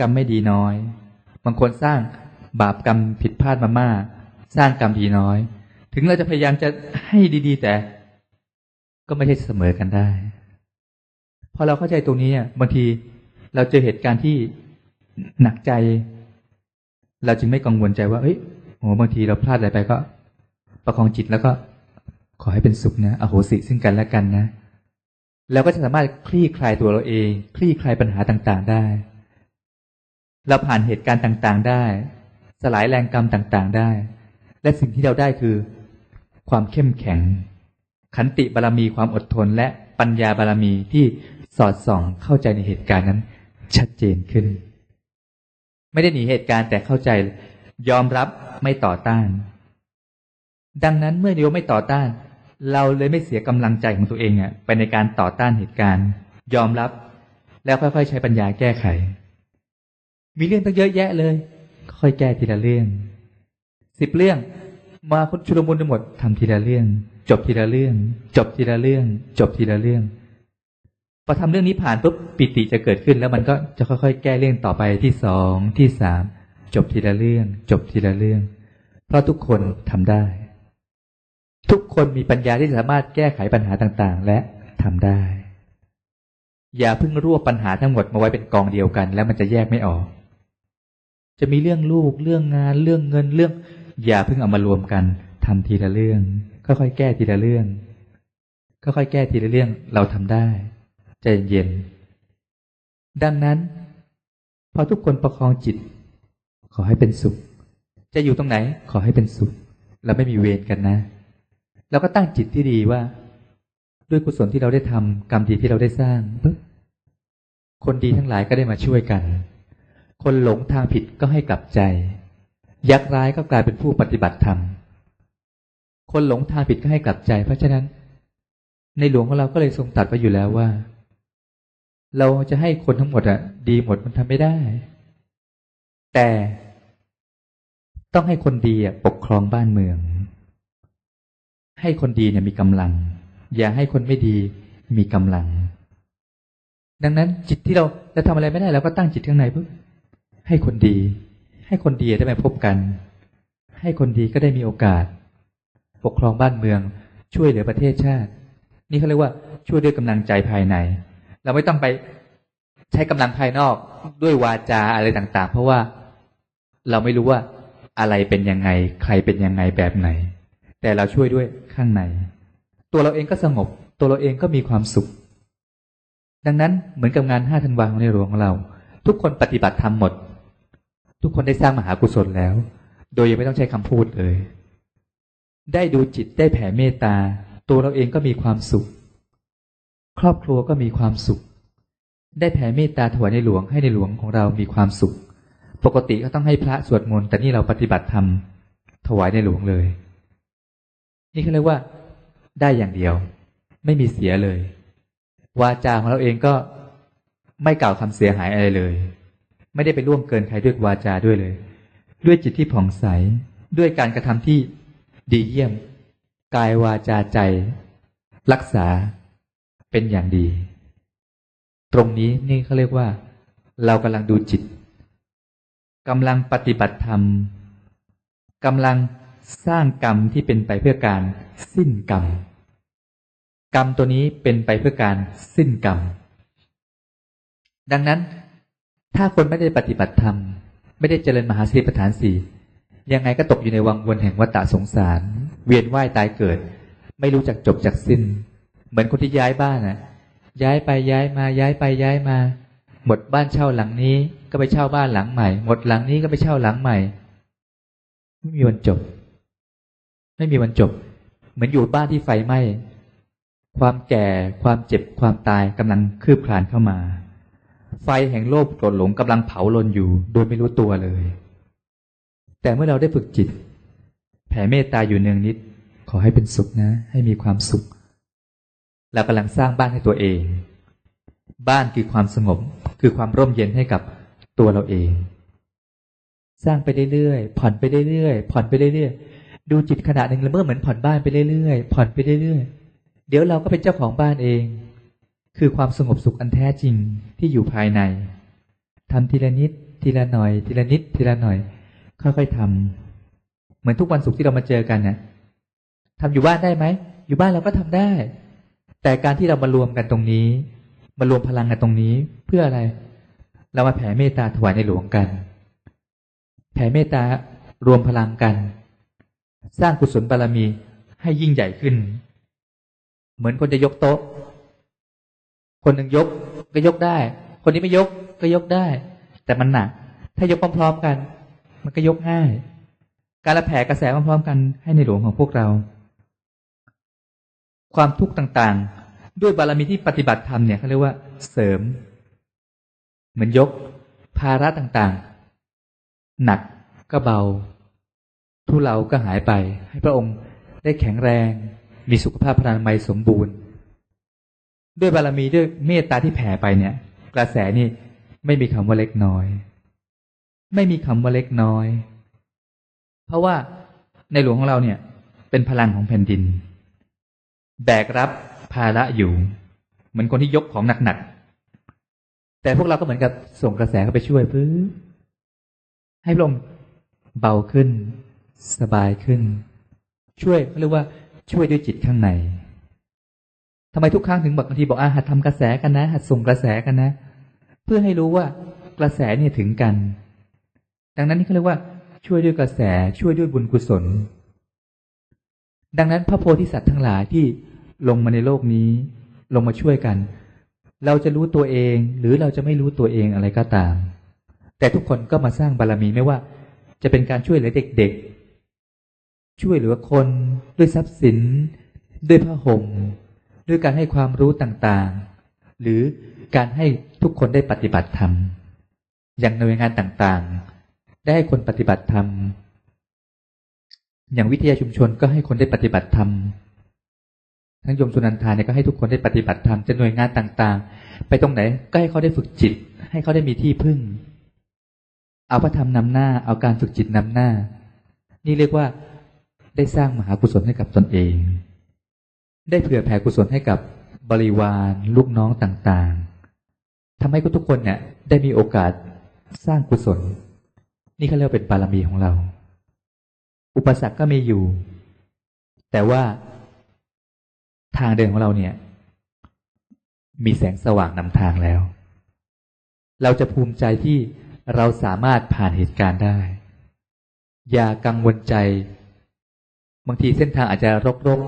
กรรมไม่ดีน้อย บางคนสร้างบาปกรรมผิดพลาดมามาก สร้างกรรมดีน้อย ถึงเราจะพยายามจะให้ดีๆ แต่ ก็ไม่ใช่เสมอกันได้ พอเราเข้าใจตรงนี้บางทีเราเจอเหตุการณ์ที่หนักใจ เราจึงไม่กังวลใจว่าเฮ้ยโอ้บางทีเราพลาดอะไรไปก็ ประคองจิตแล้วก็ ขอให้เป็นสุขนะอโหสิซึ่งกันและกันนะเราก็จะสามารถคลี่คลายตัวเราเอง คลี่คลายปัญหาต่างๆได้ เราผ่านเหตุการณ์ต่างๆได้ สลายแรงกรรมต่างๆได้ และสิ่งที่เราได้คือ ความเข้มแข็ง ขันติบารรมีความอดทนและปัญญาบารรมีที่สอดส่องเข้าใจในเหตุการณ์นั้น ชัดเจนขึ้น ไม่ได้หนีเหตุการณ์แต่เข้าใจ ยอมรับไม่ต่อต้าน ดังนั้นเมื่อโยมไม่ต่อต้าน เราเลยไม่เสียกำลังใจของตัวเองอะไปในการต่อต้านเหตุการณ์ ยอมรับ แล้วค่อยๆใช้ปัญญาแก้ไข มีเรื่องตั้งเยอะแยะเลย ค่อยแก้ทีละเรื่องสิบเรื่อง มาคนชุลมุนไปหมดทำทีละเรื่อง จบทีละเรื่อง จบทีละเรื่อง จบทีละเรื่อง พอทำเรื่องนี้ผ่านปุ๊บปิติจะเกิดขึ้น แล้วมันก็จะค่อยๆ แก้เรื่องต่อไปที่สองที่สามจบทีละเรื่อง จบทีละเรื่อง เพราะทุกคนทำได้ ทุกคนมีปัญญาที่สามารถแก้ไขปัญหาต่างๆ และทำได้ อย่าเพิ่งรวบปัญหาทั้งหมดมาไว้เป็นกองเดียวกัน แล้วมันจะแยกไม่ออก จะมีเรื่องลูกเรื่องงานเรื่องเงินเรื่อง อย่าเพิ่งเอามารวมกันทำทีละเรื่องค่อยๆแก้ทีละเรื่องค่อยๆแก้ทีละเรื่องเราทำได้ ใจเย็น ดังนั้น พอทุกคนประคองจิต ขอให้เป็นสุข จะอยู่ตรงไหน ขอให้เป็นสุข เราไม่มีเวรกันนะ เราก็ตั้งจิตที่ดีว่า ด้วยกุศลที่เราได้ทำกรรมดีที่เราได้สร้างปุ๊บคนดีทั้งหลายก็ได้มาช่วยกัน คนหลงทางผิดก็ให้กลับใจ ยักษ์ร้ายก็กลายเป็นผู้ปฏิบัติธรรม คนหลงทางผิดก็ให้กลับใจ เพราะฉะนั้น ในหลวงของเราก็เลยทรงตัดไว้อยู่แล้วว่า เราจะให้คนทั้งหมดอะดีหมดมันทำไม่ได้ แต่ต้องให้คนดีอะปกครองบ้านเมือง ให้คนดีเนี่ยมีกำลัง อย่าให้คนไม่ดีมีกำลัง ดังนั้นจิตที่เราจะทำอะไรไม่ได้เราก็ตั้งจิตข้างในปุ๊บให้คนดี ให้คนดีได้มาพบกัน ให้คนดีก็ได้มีโอกาส ปกครองบ้านเมือง ช่วยเหลือประเทศชาติ นี่เขาเรียกว่าช่วยด้วยกำลังใจภายใน เราไม่ต้องไปใช้กำลังภายนอกด้วยวาจาอะไรต่าง ๆ เพราะว่าเราไม่รู้ว่าอะไรเป็นยังไง ใครเป็นยังไงแบบไหน แต่เราช่วยด้วยข้างใน ตัวเราเองก็สงบ ตัวเราเองก็มีความสุข ดังนั้นเหมือนกับงานห้าธันวาของในหลวงของเรา ทุกคนปฏิบัติธรรมหมด ทุกคนได้สร้างมหากุศลแล้ว โดยยังไม่ต้องใช้คำพูดเลย ได้ดูจิตได้แผ่เมตตา ตัวเราเองก็มีความสุข ครอบครัวก็มีความสุข ได้แผ่เมตตาถวายในหลวงให้ในหลวงของเรามีความสุข ปกติก็ต้องให้พระสวดมนต์แต่นี่เราปฏิบัติธรรมถวายในหลวงเลย นี่เขาเรียกว่า ได้อย่างเดียว ไม่มีเสียเลย วาจาของเราเองก็ไม่กล่าวคำเสียหายอะไรเลย ไม่ได้ไปล่วงเกินใครด้วยวาจาด้วยเลย ด้วยจิตที่ผ่องใสด้วยการกระทำที่ดีเยี่ยม กายวาจาใจ รักษา เป็นอย่างดี ตรงนี้นี่เขาเรียกว่า เรากำลังดูจิตกำลังปฏิบัติธรรมกำลังสร้างกรรมที่เป็นไปเพื่อการสิ้นกรรม กรรมตัวนี้เป็นไปเพื่อการสิ้นกรรม ดังนั้น ถ้าคนไม่ได้ปฏิบัติธรรม ไม่ได้เจริญมหาสติปัฏฐานสี่ยังไงก็ตกอยู่ในวังวนแห่งวัฏฏะสงสาร เวียนว่ายตายเกิด ไม่รู้จักจบจากสิ้น เหมือนคนที่ย้ายบ้านนะย้ายไปย้ายมา ย้ายไปย้ายมา หมดบ้านเช่าหลังนี้ ก็ไปเช่าบ้านหลังใหม่ หมดหลังนี้ก็ไปเช่าหลังใหม่ ไม่มีวันจบ ไม่มีวันจบ เหมือนอยู่บ้านที่ไฟไหม้ความแก่ความเจ็บความตายกำลังคืบคลานเข้ามา ไฟแห่งโลภโกรธหลงกำลังเผาลนอยู่ โดยไม่รู้ตัวเลย แต่เมื่อเราได้ฝึกจิต แผ่เมตตาอยู่เนืองนิด ขอให้เป็นสุขนะ ให้มีความสุข เรากำลังสร้างบ้านให้ตัวเอง บ้านคือความสงบ คือความร่มเย็นให้กับตัวเราเอง สร้างไปเรื่อยๆผ่อนไปเรื่อยๆผ่อนไปเรื่อยๆดูจิตขณะหนึ่งแล้วเมื่อเหมือนผ่อนบ้านไปเรื่อยๆผ่อนไปเรื่อยๆเดี๋ยวเราก็เป็นเจ้าของบ้านเอง คือความสงบสุขอันแท้จริงที่อยู่ภายในทำทีละนิด ทีละหน่อย ทีละนิด ทีละหน่อย ค่อยๆทำเหมือนทุกวันศุกร์ที่เรามาเจอกันเนี่ยทำอยู่บ้านได้ไหม อยู่บ้านเราก็ทำได้ แต่การที่เรามารวมกันตรงนี้ มารวมพลังกันตรงนี้ เพื่ออะไร เรามาแผ่เมตตาถวายในหลวงกัน แผ่เมตตารวมพลังกัน สร้างกุศลบารมีให้ยิ่งใหญ่ขึ้น เหมือนคนจะยกโต๊ะ คนหนึ่งยกก็ยกได้ คนนี้ไม่ยกก็ยกได้ แต่มันหนัก ถ้ายกพร้อมๆกัน มันก็ยกง่าย การละแผ่กระแสพร้อมๆกันให้ในหลวงของพวกเรา ความทุกข์ต่างๆ ด้วยบารมีที่ปฏิบัติธรรมเนี่ยเขาเรียกว่าเสริม เหมือนยก ภาระต่างๆ หนักก็เบา ทุเลาก็หายไป ให้พระองค์ได้แข็งแรง มีสุขภาพพลานามัยสมบูรณ์ ด้วยบารมีด้วยเมตตาที่แผ่ไปเนี่ย กระแสนี่ไม่มีคำว่าเล็กน้อย ไม่มีคำว่าเล็กน้อย เพราะว่าในหลวงของเราเนี่ย เป็นพลังของแผ่นดิน แบกรับภาระอยู่ เหมือนคนที่ยกของหนักๆ แต่พวกเราก็เหมือนกับส่งกระแสเข้าไปช่วยพื้ให้ลมเบาขึ้น สบายขึ้น ช่วยเขาเรียกว่าช่วยด้วยจิตข้างในทำไมทุกครั้งถึงบอกบางทีบอกอาหัดทำกระแสกันนะ หัดส่งกระแสกันนะ เพื่อให้รู้ว่ากระแสเนี่ยถึงกัน ดังนั้นนี่เขาเรียกว่า ช่วยด้วยกระแสช่วยด้วยบุญกุศล ดังนั้นพระโพธิสัตว์ทั้งหลายที่ ลงมาในโลกนี้ ลงมาช่วยกัน เราจะรู้ตัวเอง หรือเราจะไม่รู้ตัวเองอะไรก็ตาม แต่ทุกคนก็มาสร้างบารรมีไม่ว่า จะเป็นการช่วยเหลือเด็กๆ ช่วยเหลือคนด้วยทรัพย์สิน ด้วยผ้าห่มด้วยการให้ความรู้ต่างๆ หรือการให้ทุกคนได้ปฏิบัติธรรมอย่างหน่วยงานต่างๆ ได้ให้คนปฏิบัติธรรมอย่างวิทยาชุมชนก็ให้คนได้ปฏิบัติธรรม ทั้งโยมสุนันทาเนี่ยก็ให้ทุกคนได้ปฏิบัติธรรมจะหน่วยงานต่าง ๆ ไปตรงไหนก็ให้เขาได้ฝึกจิต ให้เขาได้มีที่พึ่ง เอาพระธรรมนำหน้า เอาการฝึกจิตนำหน้า นี่เรียกว่าได้สร้างมหากุศลให้กับตนเอง ได้เผื่อแผ่กุศลให้กับบริวารลูกน้องต่างๆทำให้ทุกคนเนี่ย ได้มีโอกาสสร้างกุศล นี่เขาเรียกว่าเป็นบารมีของเรา อุปสรรคก็มีอยู่ แต่ว่า ทางเดินของเราเนี่ย มีแสงสว่างนำทางแล้ว เราจะภูมิใจที่เราสามารถผ่านเหตุการณ์ได้ อย่ากังวลใจ บางทีเส้นทางอาจจะรก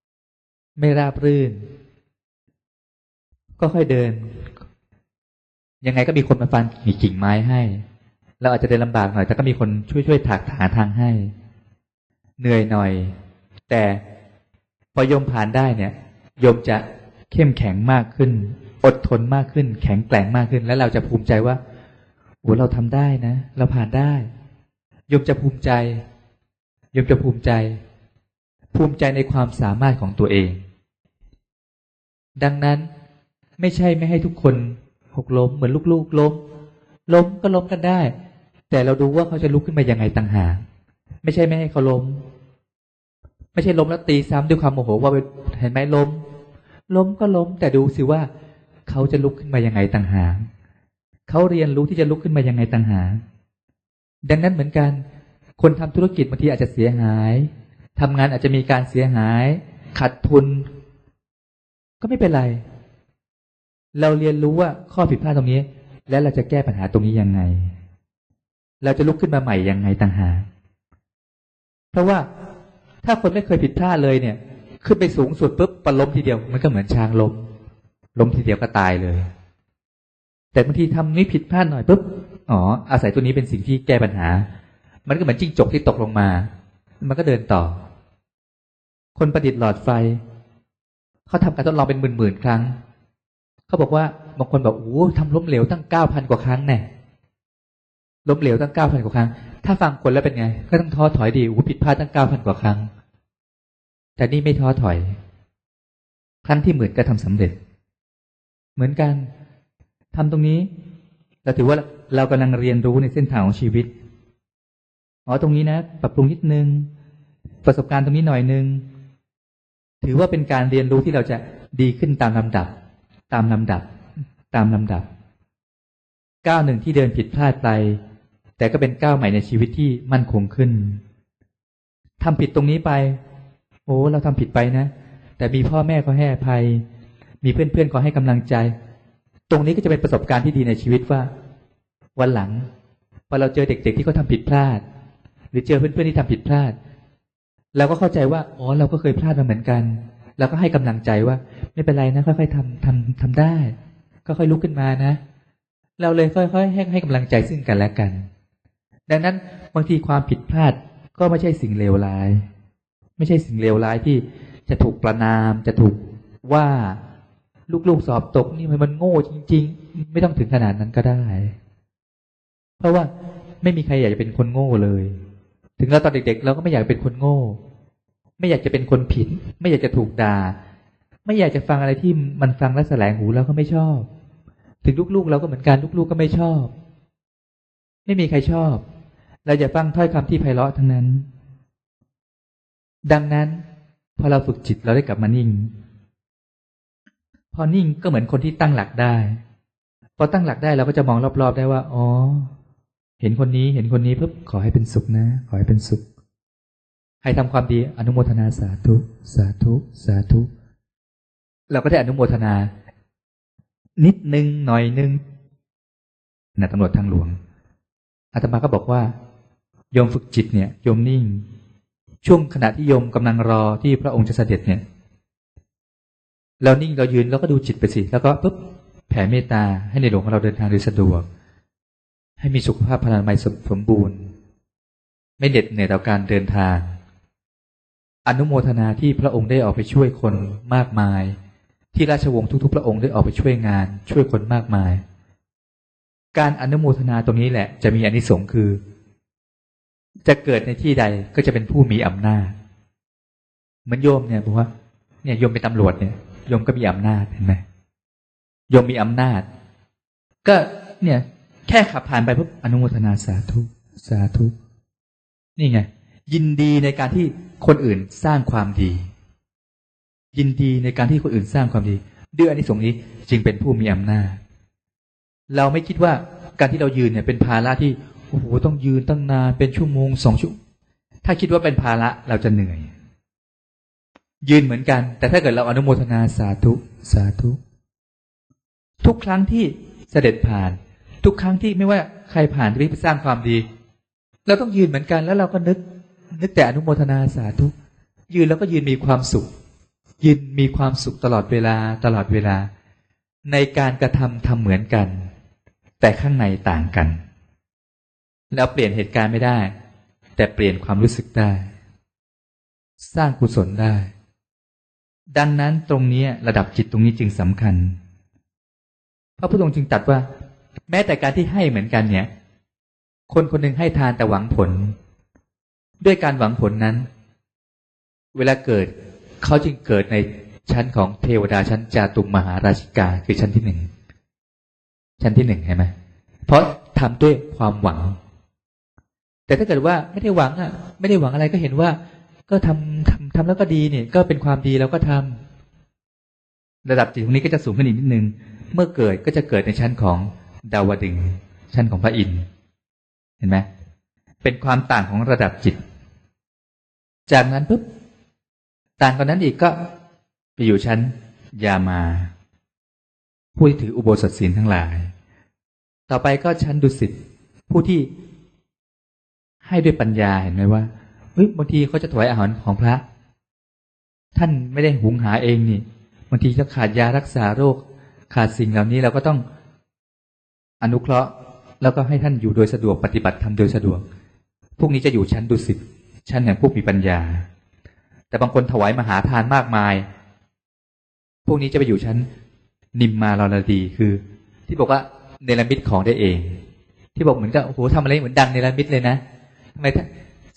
ๆ ไม่ราบรื่น ก็ค่อยเดิน ยังไงก็มีคนมาฟันกิ่งไม้ให้ เราอาจจะเดินลำบากหน่อย แต่ก็มีคนช่วยๆถักหาทางให้ เหนื่อยหน่อย แต่ พอโยมผ่านได้เนี่ยโยมจะเข้มแข็งมากขึ้น อดทนมากขึ้น แข็งแกร่งมากขึ้น แล้วเราจะภูมิใจว่าโอ้เราทำได้นะ เราผ่านได้โยมจะภูมิใจโยมจะภูมิใจ ภูมิใจในความสามารถของตัวเอง ดังนั้นไม่ใช่ไม่ให้ทุกคนหกล้มเหมือนลูกๆล้ม ล้มก็ล้มกันได้ แต่เราดูว่าเขาจะลุกขึ้นมายังไงต่างหากไม่ใช่ไม่ให้เขาล้ม ไม่ใช่ล้มแล้วตีซ้ำด้วยความโมโหว่าเห็นไหมล้ม ล้มก็ล้ม แต่ดูสิว่าเขาจะลุกขึ้นมายังไงต่างหากเขาเรียนรู้ที่จะลุกขึ้นมายังไงต่างหากดังนั้นเหมือนกัน คนทำธุรกิจบางทีอาจจะเสียหายทำงานอาจจะมีการเสียหาย ขาดทุน ก็ไม่เป็นไร เราเรียนรู้ว่าข้อผิดพลาดตรงนี้ และเราจะแก้ปัญหาตรงนี้ยังไง เราจะลุกขึ้นมาใหม่ยังไงต่างหากเพราะว่า ถ้าคนไม่เคยผิดพลาดเลยเนี่ย ขึ้นไปสูงสุดปุ๊บปล้มทีเดียว มันก็เหมือนช้างล้มล้มทีเดียวก็ตายเลย แต่บางทีทำนี้ผิดพลาดหน่อยปุ๊บอ๋ออาศัยตัวนี้เป็นสิ่งที่แก้ปัญหา มันก็เหมือนจิ้งจกที่ตกลงมา มันก็เดินต่อ คนประดิษฐ์หลอดไฟเขาทำการทดลองเป็นหมื่นๆครั้งเขาบอกว่าบางคนบอกโอ้ทำล้มเหลวตั้งเก้าพันกว่าครั้งแน่ล้มเหลวตั้งเก้าพันกว่าครั้ง ถ้าฟังคนแล้วเป็นไง ก็ต้องท้อถอยดีโอ้ผิดพลาดตั้งเก้าพันกว่าครั้ง แต่นี่ไม่ท้อถอย ครั้งที่หมื่นก็ทำสำเร็จ เหมือนกันทำตรงนี้เราถือว่าเรากำลังเรียนรู้ในเส้นทางของชีวิตอ๋อตรงนี้นะ ปรับปรุงนิดนึง ประสบการณ์ตรงนี้หน่อยนึง ถือว่าเป็นการเรียนรู้ที่เราจะดีขึ้นตามลำดับ ตามลำดับ ตามลำดับก้าวหนึ่งที่เดินผิดพลาดไป แต่ก็เป็นก้าวใหม่ในชีวิตที่มั่นคงขึ้นทำผิดตรงนี้ไป โอ้เราทำผิดไปนะ แต่มีพ่อแม่เขาให้อภัย มีเพื่อนๆเขาให้กำลังใจ ตรงนี้ก็จะเป็นประสบการณ์ที่ดีในชีวิตว่า วันหลังพอเราเจอเด็ก ๆ ที่เขาทาผิดพลาด หรือเจอเพื่อนๆที่ทำผิดพลาดเราก็เข้าใจว่าอ๋อเราก็เคยพลาดมาเหมือนกันเราก็ให้กำลังใจว่า ไม่เป็นไรนะ ค่อยๆทำทำทำได้ ก็ค่อยลุกขึ้นมานะ เราเลยค่อยๆให้ให้กำลังใจซึ่งกันและกัน ดังนั้นบางทีความผิดพลาดก็ไม่ใช่สิ่งเลวร้าย ไม่ใช่สิ่งเลวร้ายที่จะถูกประนาม จะถูกว่าลูกๆสอบตกนี่มันโง่จริง ๆ ไม่ต้องถึงขนาดนั้นก็ได้ เพราะว่าไม่มีใครอยากจะเป็นคนโง่เลย ถึงเราตอนเด็ก ๆ เราก็ไม่อยากเป็นคนโง่ ไม่อยากจะเป็นคนผิด ไม่อยากจะถูกด่า ไม่อยากจะฟังอะไรที่มันฟังแล้วแสลงหูแล้วก็ไม่ชอบ ถึงลูกๆเราก็เหมือนกันลูกๆก็ไม่ชอบ ไม่มีใครชอบ เราจะฟังถ้อยคำที่ไพเราะทั้งนั้น ดังนั้น พอเราฝึกจิตเราได้กลับมานิ่ง พอนิ่งก็เหมือนคนที่ตั้งหลักได้ พอตั้งหลักได้เราก็จะมองรอบๆได้ว่า อ๋อ เห็นคนนี้เห็นคนนี้ปุ๊บขอให้เป็นสุขนะ ขอให้เป็นสุขให้ทำความดีอนุโมทนาสาธุสาธุสาธุ เราก็ได้อนุโมทนา นิดนึงหน่อยนึงนะตำรวจทางหลวง อาตมาก็บอกว่าโยมฝึกจิตเนี่ยโยมนิ่ง ช่วงขณะที่โยมกำลังรอที่พระองค์จะเสด็จเนี่ยเรานิ่งเรายืนแล้วก็ดูจิตไปสิ แล้วก็ปุ๊บแผ่เมตตาให้ในหลวงของเราเดินทางโดยสะดวก ให้มีสุขภาพพลานามัยสมบูรณ์ ไม่เด็ดเหนื่อยต่อการเดินทาง อนุโมทนาที่พระองค์ได้ออกไปช่วยคนมากมาย ที่ราชวงศ์ทุกๆ พระองค์ได้ออกไปช่วยงาน ช่วยคนมากมาย การอนุโมทนาตรงนี้แหละ จะมีอนิสงค์คือ จะเกิดในที่ใดก็จะเป็นผู้มีอำนาจเหมือนโยมเนี่ยบอกว่า เนี่ยโยมเป็นตำรวจเนี่ยโยมก็มีอำนาจเห็นไหมโยมมีอำนาจ ก็เนี่ย แค่ขับผ่านไปปุ๊บอนุโมทนาสาธุสาธุนี่ไง ยินดีในการที่คนอื่นสร้างความดี ยินดีในการที่คนอื่นสร้างความดี ด้วยอนนี้สงนี้จึงเป็นผู้มีอำนาจ เราไม่คิดว่าการที่เรายืนเนี่ยเป็นภาระที่โอ้โหต้องยืนตั้งนานเป็นชั่วโมงสองชั่วถ้าคิดว่าเป็นภาระเราจะเหนื่อย ยืนเหมือนกัน แต่ถ้าเกิดเราอนุโมทนาสาธุสาธุ ทุกครั้งที่เสด็จผ่าน ทุกครั้งที่ไม่ว่าใครผ่านที่ไปสร้างความดี เราต้องยืนเหมือนกันแล้วเราก็นึก นึกแต่อนุโมทนาสาธุ ยืนแล้วก็ยืนมีความสุข ยืนมีความสุขตลอดเวลาตลอดเวลา ในการกระทำทำเหมือนกัน แต่ข้างในต่างกัน แล้วเปลี่ยนเหตุการณ์ไม่ได้ แต่เปลี่ยนความรู้สึกได้ สร้างกุศลได้ ดังนั้นตรงนี้ระดับจิตตรงนี้จึงสำคัญ พระพุทธองค์จึงตรัสว่า แม้แต่การที่ให้เหมือนกันเนี่ย คนคนหนึ่งให้ทานแต่หวังผล ด้วยการหวังผลนั้น เวลาเกิดเขาจึงเกิดในชั้นของเทวดาชั้นจาตุมมหาราชิกาคือชั้นที่หนึ่ง ชั้นที่หนึ่งเห็นไหมเพราะทำด้วยความหวัง แต่ถ้าเกิดว่าไม่ได้หวังอะ ไม่ได้หวังอะไรก็เห็นว่า ก็ทำทำทำแล้วก็ดีเนี่ย ก็เป็นความดีแล้วก็ทำระดับจิตตรงนี้ก็จะสูงขึ้นอีกนิดนึง เมื่อเกิดก็จะเกิดในชั้นของดาวดึงชั้นของพระอินทร์เห็นไหมเป็นความต่างของระดับจิต จากนั้นปุ๊บต่างกันนั้นอีกก็ไปอยู่ชั้นยามา ผู้ที่ถืออุโบสถศีลทั้งหลาย ต่อไปก็ชั้นดุสิตผู้ที่ให้ด้วยปัญญาเห็นไหมว่าเฮ้ยบางทีเขาจะถวายอาหารของพระ ท่านไม่ได้หุงหาเองนี่บางทีจะขาดยารักษาโรค ขาดสิ่งเหล่านี้เราก็ต้องอนุเคราะห์ แล้วก็ให้ท่านอยู่โดยสะดวกปฏิบัติทำโดยสะดวก พวกนี้จะอยู่ชั้นดุสิตชั้นแห่งผู้มีปัญญา แต่บางคนถวายมหาทานมากมาย พวกนี้จะไปอยู่ชั้น นิมมาลรดีคือ ที่บอกว่าเนรมิตของได้เอง ที่บอกเหมือนกับโอ้โหทำอะไรเหมือนดังเนรมิตเลยนะทำไม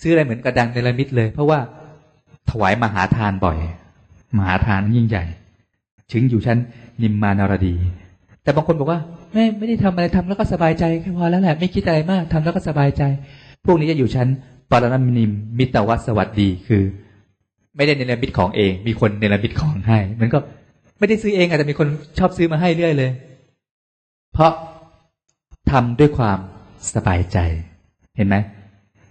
ซื้ออะไรเหมือนกับดังเนรมิตเลย เพราะว่าถวายมหาทานบ่อย มหาทานยิ่งใหญ่ ถึงอยู่ชั้นนิมมานารดี แต่บางคนบอกว่า ไม่ไม่ได้ทำอะไรทำแล้วก็สบายใจแค่พอแล้วแหละไม่คิดอะไรมากทำแล้วก็สบายใจ พวกนี้จะอยู่ชั้นปรนมินิมมิตรวัตสวัสดีคือ ไม่ได้เนรมิตของเอง มีคนเนรมิตของให้เหมือนก็ ไม่ได้ซื้อเองอาจจะมีคนชอบซื้อมาให้เรื่อยเลย เพราะทำด้วยความสบายใจ เห็นไหม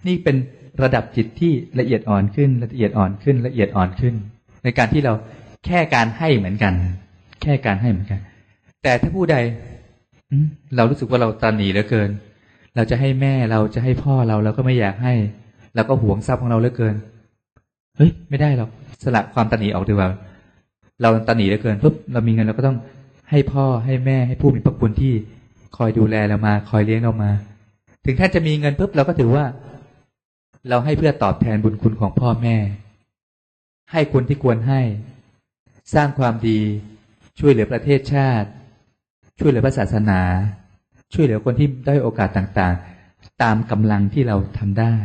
นี่เป็นระดับจิตที่ละเอียดอ่อนขึ้น ละเอียดอ่อนขึ้น ละเอียดอ่อนขึ้น ในการที่เราแค่การให้เหมือนกัน แค่การให้เหมือนกัน แต่ถ้าผู้ใดเรารู้สึกว่าเราตาหนีเหลือเกิน เราจะให้แม่เราจะให้พ่อเราเราก็ไม่อยากให้เราก็หวงทรัพย์ของเราเหลือเกิน เฮ้ย ไม่ได้หรอกสละความตาหนีออกดีกว่า เราตาหนีเหลือเกินปุ๊บเรามีเงินเราก็ต้องให้พ่อให้แม่ให้ผู้มีพระคุณที่คอยดูแลเรามา คอยเลี้ยงเรามา ถึงท่านจะมีเงินปุ๊บเราก็ถือว่า เราให้เพื่อตอบแทนบุญคุณของพ่อแม่ ให้คุณที่ควรให้ สร้างความดี ช่วยเหลือประเทศชาติ ช่วยเหลือพระศาสนา ช่วยเหลือคนที่ได้โอกาสต่างๆ ตามกำลังที่เราทำได้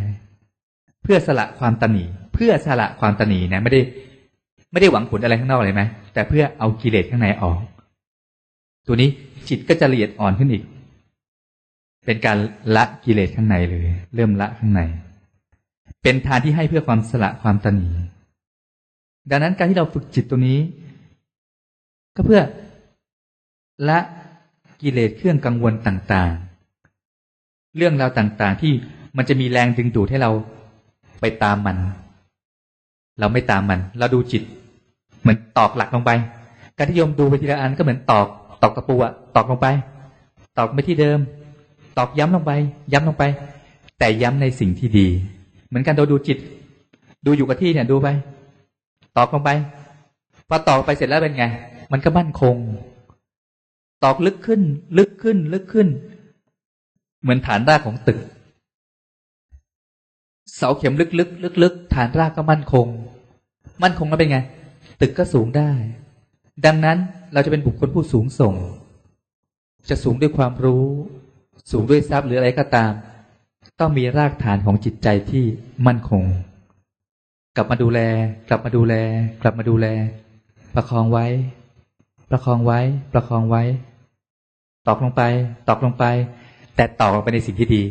เพื่อสละความตนีเพื่อสละความตนีนะไม่ได้ ไม่ได้หวังผลอะไรข้างนอกเลยไหมแต่เพื่อเอากิเลสข้างในออก ตัวนี้จิตก็จะละเอียดอ่อนขึ้นอีก เป็นการละกิเลสข้างในเลย เริ่มละข้างใน เป็นทานที่ให้เพื่อความสละความตนีดังนั้นการที่เราฝึกจิตตัวนี้ ก็เพื่อละกิเลสเครื่องกังวลต่างๆ เรื่องราวต่างๆ ที่มันจะมีแรงดึงดูดให้เราไปตามมัน เราไม่ตามมัน เราดูจิต เหมือนตอกหลักลงไป การที่โยมดูไปทีละอันก็เหมือนตอกตอกตะปูอะตอกลงไป ตอกไปที่เดิม ตอกย้ำลงไป ย้ำลงไป แต่ย้ำในสิ่งที่ดี เหมือนกันเราดูจิต ดูอยู่กับที่เนี่ยดูไป ตอกลงไปพอตอกไปเสร็จแล้วเป็นไง มันก็มั่นคง ตอกลึกขึ้น ลึกขึ้น ลึกขึ้น เหมือนฐานรากของตึก เสาเข็มลึกๆลึกๆฐานรากก็มั่นคง มั่นคงแล้วเป็นไง ตึกก็สูงได้ ดังนั้นเราจะเป็นบุคคลผู้สูงส่ง จะสูงด้วยความรู้ สูงด้วยทรัพย์หรืออะไรก็ตาม ต้องมีรากฐานของจิตใจที่มั่นคง กลับมาดูแล กลับมาดูแล กลับมาดูแล ประคองไว้ ประคองไว้ ประคองไว้ ตอกลงไป ตอกลงไป แต่ตอกลงไปในสิ่งที่ดี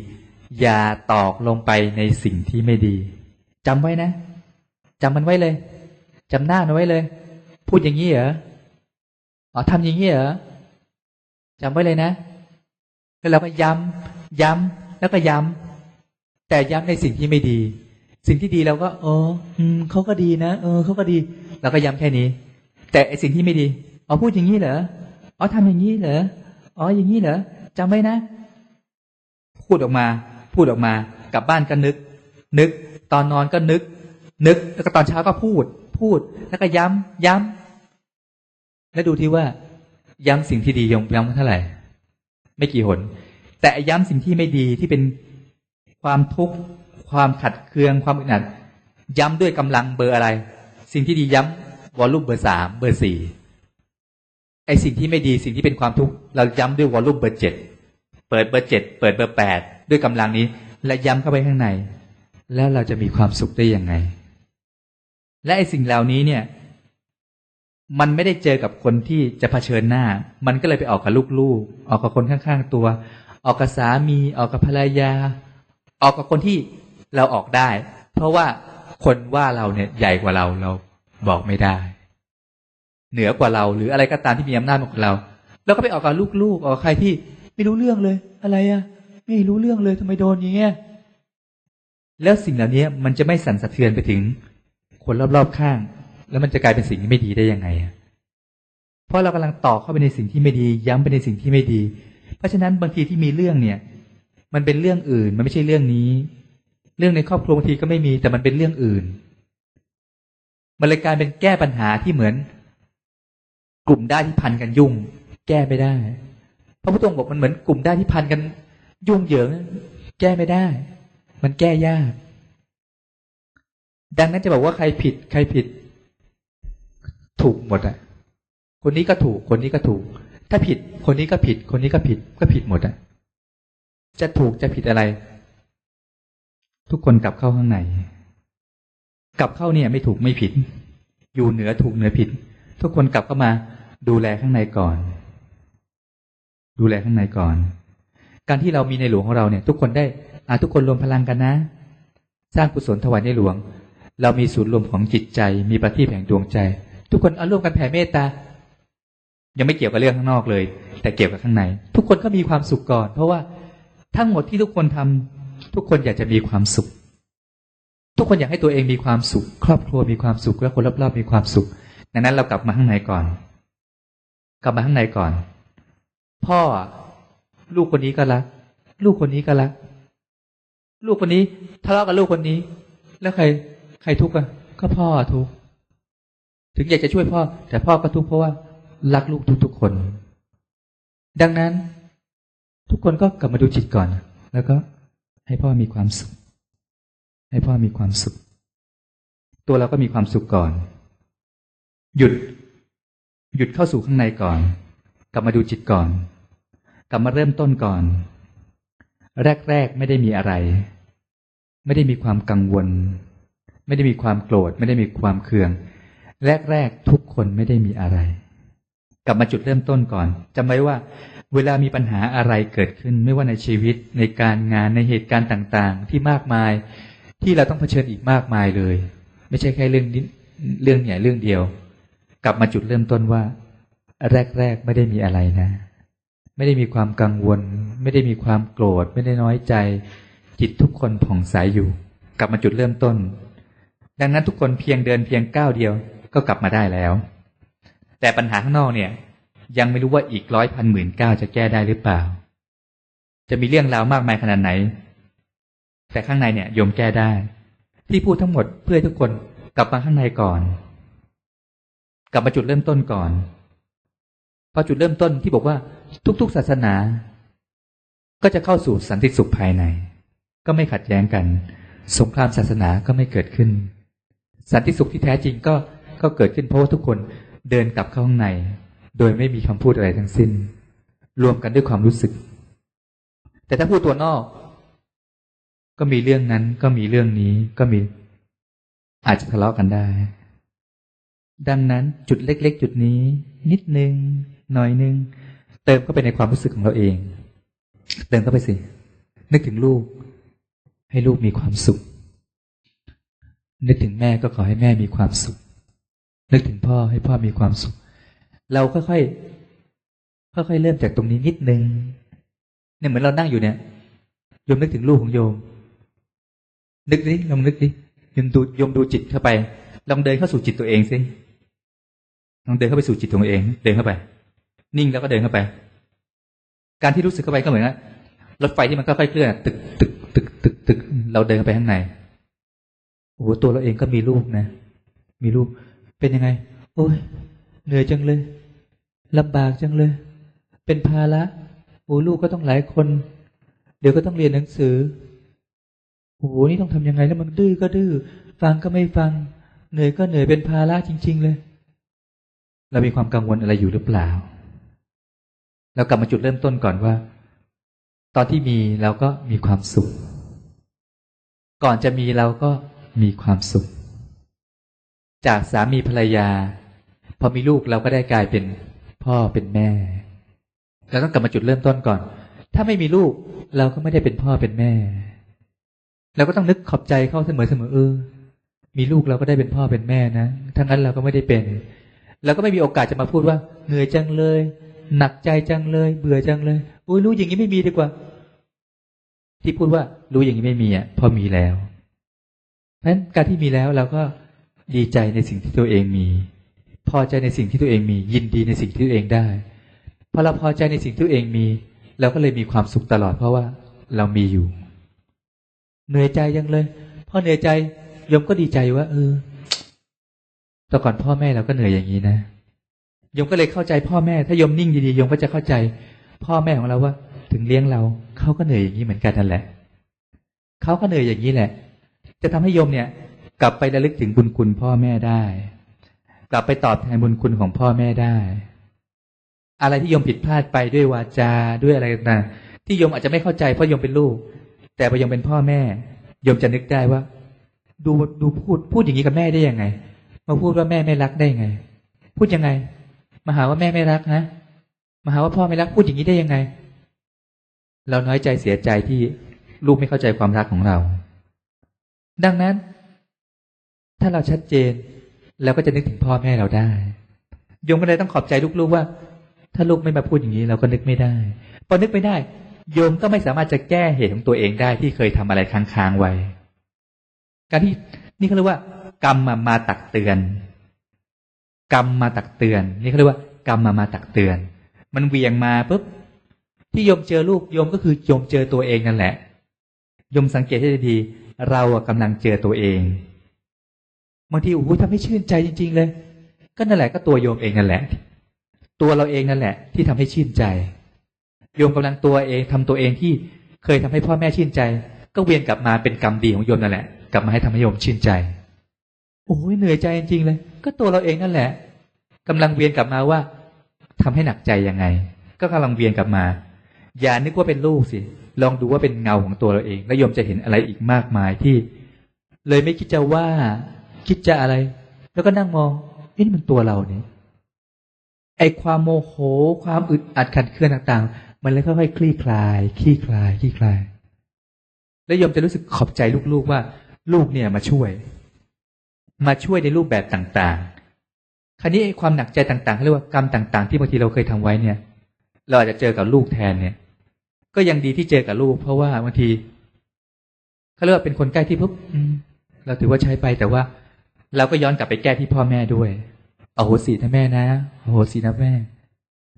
อย่าตอกลงไปในสิ่งที่ไม่ดีจำไว้นะจำมันไว้เลย จำหน้ามันไว้เลย พูดอย่างนี้เหรออ๋อทำอย่างนี้เหรอจำไว้เลยนะแล้วเราก็ย้ำย้ำแล้วก็ย้ำแต่ย้ำในสิ่งที่ไม่ดี สิ่งที่ดีเราก็เออ อืมเขาก็ดีนะเออเขาก็ดีเราก็ย้ำแค่นี้ แต่สิ่งที่ไม่ดีอ๋อพูดอย่างนี้เหรออ๋อทำอย่างนี้เหรออ๋ออย่างนี้เหรอจำไว้นะ พูดออกมา พูดออกมากลับบ้านก็นึก นึก ตอนนอนก็นึก นึกแล้วก็ตอนเช้าก็พูด พูด แล้วก็ย้ำย้ำแล้วดูที่ว่า ย้ำสิ่งที่ดียงย้ำเท่าไหร่ ไม่กี่หน แต่ย้ำสิ่งที่ไม่ดีที่เป็นความทุกข์ความขัดเคืองความอึดอัดย้ำด้วยกำลังเบอร์อะไร สิ่งที่ดีย้ำ volume เบอร์สามเบอร์สี่ไอ้สิ่งที่ไม่ดีสิ่งที่เป็นความทุกข์เราย้ำด้วย volume เบอร์เจ็ดเปิดเบอร์เจ็ดเปิดเบอร์แปดด้วยกำลังนี้ และย้ำเข้าไปข้างใน แล้วเราจะมีความสุขได้ยังไง และไอสิ่งเหล่านี้เนี่ย มันไม่ได้เจอกับคนที่จะเผชิญหน้า มันก็เลยไปออกกับลูกๆ ออกกับคนข้างๆตัว ออกกับสามี ออกกับภรรยา ออกกับคนที่เราออกได้ เพราะว่าคนว่าเราเนี่ยใหญ่กว่าเราเราบอกไม่ได้ เหนือกว่าเรา หรืออะไรก็ตามที่มีอำนาจมากกว่าเราเราก็ไปออกกับลูกๆ ออกกับใครที่ไม่รู้เรื่องเลย อะไรอะไม่รู้เรื่องเลยทำไมโดนอย่างเงี้ยแล้วสิ่งเหล่านี้มันจะไม่สั่นสะเทือนไปถึง คนรอบๆข้าง แล้วมันจะกลายเป็นสิ่งที่ไม่ดีได้ยังไงอะเพราะเรากำลังต่อเข้าไปในสิ่งที่ไม่ดี ย้ำไปในสิ่งที่ไม่ดี เพราะฉะนั้นบางทีที่มีเรื่องเนี่ย มันเป็นเรื่องอื่น มันไม่ใช่เรื่องนี้ เรื่องในครอบครัวบางทีก็ไม่มีแต่มันเป็นเรื่องอื่น มันเลยกลายเป็นแก้ปัญหาที่เหมือน กลุ่มได้ที่พันกันยุ่ง แก้ไม่ได้พระพุทธองค์บอกมันเหมือนกลุ่มได้ที่พันกันยุ่งเหยิง แก้ไม่ได้ มันแก้ยาก ดังนั้นจะบอกว่าใครผิด ใครผิด ถูกหมดอะคนนี้ก็ถูก คนนี้ก็ถูก ถ้าผิด คนนี้ก็ผิด คนนี้ก็ผิด ก็ผิดหมดอะจะถูกจะผิดอะไร ทุกคนกลับเข้าข้างใน กลับเข้าเนี่ยไม่ถูกไม่ผิด อยู่เหนือถูกเหนือผิด ทุกคนกลับเข้ามา ดูแลข้างในก่อน ดูแลข้างในก่อน การที่เรามีในหลวงของเราเนี่ย ทุกคนได้อาทุกคนรวมพลังกันนะ สร้างกุศลถวายในหลวง เรามีศูนย์รวมของจิตใจ มีประทีปแห่งดวงใจ ทุกคนเอาร่วมกันแผ่เมตตา ยังไม่เกี่ยวกับเรื่องข้างนอกเลย แต่เกี่ยวกับข้างใน ทุกคนก็มีความสุขก่อน เพราะว่าทั้งหมดที่ทุกคนทำทุกคนอยากจะมีความสุข ทุกคนอยากให้ตัวเองมีความสุข ครอบครัวมีความสุขและคนรอบๆมีความสุขดังนั้นเรากลับมาข้างในก่อน กลับมาข้างในก่อน พ่อลูกคนนี้ก็รัก ลูกคนนี้ก็รัก ลูกคนนี้ทะเลาะกับลูกคนนี้ แล้วใคร ใครทุกข์อะก็พ่อทุกข์ถึงอยากจะช่วยพ่อ แต่พ่อก็ทุกข์เพราะว่ารักลูกทุกๆคน ดังนั้น ทุกคนก็กลับมาดูจิตก่อน แล้วก็ให้พ่อมีความสุข ให้พ่อมีความสุข ตัวเราก็มีความสุขก่อน หยุด หยุดเข้าสู่ข้างในก่อน กลับมาดูจิตก่อน กลับมาเริ่มต้นก่อน แรกๆไม่ได้มีอะไร ไม่ได้มีความกังวล ไม่ได้มีความโกรธ ไม่ได้มีความเคือง แรกๆทุกคนไม่ได้มีอะไร กลับมาจุดเริ่มต้นก่อนจำไว้ว่า เวลามีปัญหาอะไรเกิดขึ้น ไม่ว่าในชีวิตในการงานในเหตุการณ์ต่างๆ ที่มากมาย ที่เราต้องเผชิญอีกมากมายเลย ไม่ใช่แค่เรื่องเรื่องใหญ่เรื่องเดียว กลับมาจุดเริ่มต้นว่า แรกๆไม่ได้มีอะไรนะ ไม่ได้มีความกังวล ไม่ได้มีความโกรธ ไม่ได้น้อยใจ จิตทุกคนผ่องใสอยู่ กลับมาจุดเริ่มต้น ดังนั้นทุกคนเพียงเดินเพียงก้าวเดียวก็กลับมาได้แล้ว แต่ปัญหาข้างนอกเนี่ย ยังไม่รู้ว่าอีกร้อยพันหมื่นเก้าจะแก้ได้หรือเปล่า จะมีเรื่องราวมากมายขนาดไหน แต่ข้างในเนี่ยโยมแก้ได้ ที่พูดทั้งหมดเพื่อทุกคนกลับมาข้างในก่อน กลับมาจุดเริ่มต้นก่อนพอจุดเริ่มต้นที่บอกว่า ทุก ๆ ศาสนา ก็จะเข้าสู่สันติสุขภายใน ก็ไม่ขัดแย้งกัน สงครามศาสนาก็ไม่เกิดขึ้น สันติสุขที่แท้จริงก็ก็เกิดขึ้นเพราะว่าทุกคนเดินกลับเข้าข้างใน โดยไม่มีคำพูดอะไรทั้งสิ้น รวมกันด้วยความรู้สึก แต่ถ้าพูดตัวนอก ก็มีเรื่องนั้น ก็มีเรื่องนี้ก็มี อาจจะทะเลาะกันได้ ดังนั้นจุดเล็ก ๆ จุดนี้ นิดนึงหน่อยนึงเติมเข้าไปในความรู้สึกของเราเอง เติมเข้าไปสินึกถึงลูก ให้ลูกมีความสุข นึกถึงแม่ก็ขอให้แม่มีความสุข นึกถึงพ่อให้พ่อมีความสุข เราค่อยๆค่อยๆเริ่มจากตรงนี้นิดนึงเนี่ยเหมือนเรานั่งอยู่เนี่ยโยมนึกถึงลูกของโยม นึกดิลองนึกดิโยมดูโยมดูจิตเข้าไป ลองเดินเข้าสู่จิตตัวเองสิลองเดินเข้าไปสู่จิตตัวเอง เดินเข้าไป นิ่งแล้วก็เดินเข้าไป การที่รู้สึกเข้าไปก็เหมือนรถไฟที่มันค่อยๆเคลื่อนตึกตึกตึกตึกตึกเราเดินเข้าไปข้างใน โอ้โหตัวเราเองก็มีลูกนะ มีลูกเป็นยังไง โอ้ยเหนื่อยจังเลยลำบากจังเลย เป็นภาระโอ้ลูกก็ต้องหลายคน เดี๋ยวก็ต้องเรียนหนังสือโอ้โหนี่ต้องทำยังไงแล้วมันดื้อก็ดื้อฟังก็ไม่ฟัง เหนื่อยก็เหนื่อยเป็นภาระจริง ๆ เลย เรามีความกังวลอะไรอยู่หรือเปล่า เรากลับมาจุดเริ่มต้นก่อนว่า ตอนที่มีเราก็มีความสุข ก่อนจะมีเราก็ มีความสุข จากสามีภรรยา พอมีลูกเราก็ได้กลายเป็นพ่อเป็นแม่เราต้องกลับมาจุดเริ่มต้นก่อน ถ้าไม่มีลูกเราก็ไม่ได้เป็นพ่อเป็นแม่เราก็ต้องนึกขอบใจเข้าเสมอเสมอเออมีลูกเราก็ได้เป็นพ่อเป็นแม่นะทั้งนั้นเราก็ไม่ได้เป็นเราก็ไม่มีโอกาสจะมาพูดว่าเหนื่อยจังเลย หนักใจจังเลย เบื่อจังเลยอุ้ยรู้อย่างนี้ไม่มีดีกว่า ที่พูดว่ารู้อย่างนี้ไม่มีอะพอมีแล้ว เพราะฉะนั้นการที่มีแล้วเราก็ดีใจในสิ่งที่ตัวเองมี พอใจในสิ่งที่ตัวเองมี ยินดีในสิ่งที่ตัวเองได้พอเราพอใจในสิ่งที่ตัวเองมีเราก็เลยมีความสุขตลอดเพราะว่าเรามีอยู่ เหนื่อยใจยังเลยพอเหนื่อยใจยมก็ดีใจว่า เออแต่ก่อนพ่อแม่เราก็เหนื่อยอย่างนี้นะยมก็เลยเข้าใจพ่อแม่ ถ้ายมนิ่งดีๆยมก็จะเข้าใจ พ่อแม่ของเราว่า ถึงเลี้ยงเราเขาก็เหนื่อยอย่างนี้เหมือนกันนั่นแหละเขาก็เหนื่อยอย่างนี้แหละ จะทำให้โยมเนี่ย กลับไประลึกถึงบุญคุณพ่อแม่ได้ กลับไปตอบแทนบุญคุณของพ่อแม่ได้ อะไรที่โยมผิดพลาดไปด้วยวาจาด้วยอะไรต่างที่โยมอาจจะไม่เข้าใจเพราะโยมเป็นลูก แต่พอโยมเป็นพ่อแม่โยมจะนึกได้ว่า ดูดูพูดพูดอย่างนี้กับแม่ได้ยังไง มาพูดว่าแม่ไม่รักได้ยังไง พูดยังไง มาหาว่าแม่ไม่รักนะมาหาว่าพ่อไม่รักพูดอย่างนี้ได้ยังไง เราน้อยใจเสียใจที่ลูกไม่เข้าใจความรักของเรา ดังนั้น ถ้าเราชัดเจนเราก็จะนึกถึงพ่อแม่เราได้โยมก็เลยต้องขอบใจลูกๆว่า ถ้าลูกไม่มาพูดอย่างนี้ เราก็นึกไม่ได้พอนึกไม่ได้ โยมก็ไม่สามารถจะแก้เหตุของตัวเองได้ที่เคยทำอะไรค้างๆไว้ การที่นี่เขาเรียกว่า กรรมมามาตักเตือน กรรมมาตักเตือน นี่เขาเรียกว่า กรรมมามาตักเตือน มันเวียงมาปุ๊บที่โยมเจอลูกโยมก็คือโยมเจอตัวเองนั่นแหละโยมสังเกตให้ดี เรากำลังเจอตัวเองบางทีโอ้โหทำให้ชื่นใจจริง ๆ เลย ก็นั่นแหละก็ตัวโยมเองนั่นแหละ ตัวเราเองนั่นแหละ ที่ทำให้ชื่นใจ โยมกำลังตัวเองทำตัวเองที่เคยทำให้พ่อแม่ชื่นใจ ก็เวียนกลับมาเป็นกรรมดีของโยมนั่นแหละ กลับมาให้ทำให้โยมชื่นใจ โอ้ยเหนื่อยใจจริงๆเลย ก็ตัวเราเองนั่นแหละกำลังเวียนกลับมาว่าทำให้หนักใจยังไง ก็กำลังเวียนกลับมา อย่านึกว่าเป็นลูกสิ ลองดูว่าเป็นเงาของตัวเราเอง แล้วโยมจะเห็นอะไรอีกมากมายที่ เลยไม่คิดจะว่า คิดจะอะไร แล้วก็นั่งมองนี่มันตัวเราเนี่ยไอความโมโหความอึดอัดขัดเคืองต่าง ๆ มันเลยค่อยๆคลี่คลาย คลี่คลาย คลี่คลาย แล้วโยมจะรู้สึกขอบใจลูกๆว่า ลูกเนี่ยมาช่วย มาช่วยในรูปแบบต่างๆ คราวนี้ไอความหนักใจต่างๆเขาเรียกว่ากรรมต่าง ๆ ที่บางทีเราเคยทำไว้เนี่ย เราอาจจะเจอกับลูกแทนเนี่ย ก็ยังดีที่เจอกับลูก เพราะว่าบางทีเขาเรียกว่าเป็นคนใกล้ที่ปุ๊บเราถือว่าใช้ไปแต่ว่า เราก็ย้อนกลับไปแก้ที่พ่อแม่ด้วยเอาโหสินะแม่นะโอโหสินะแม่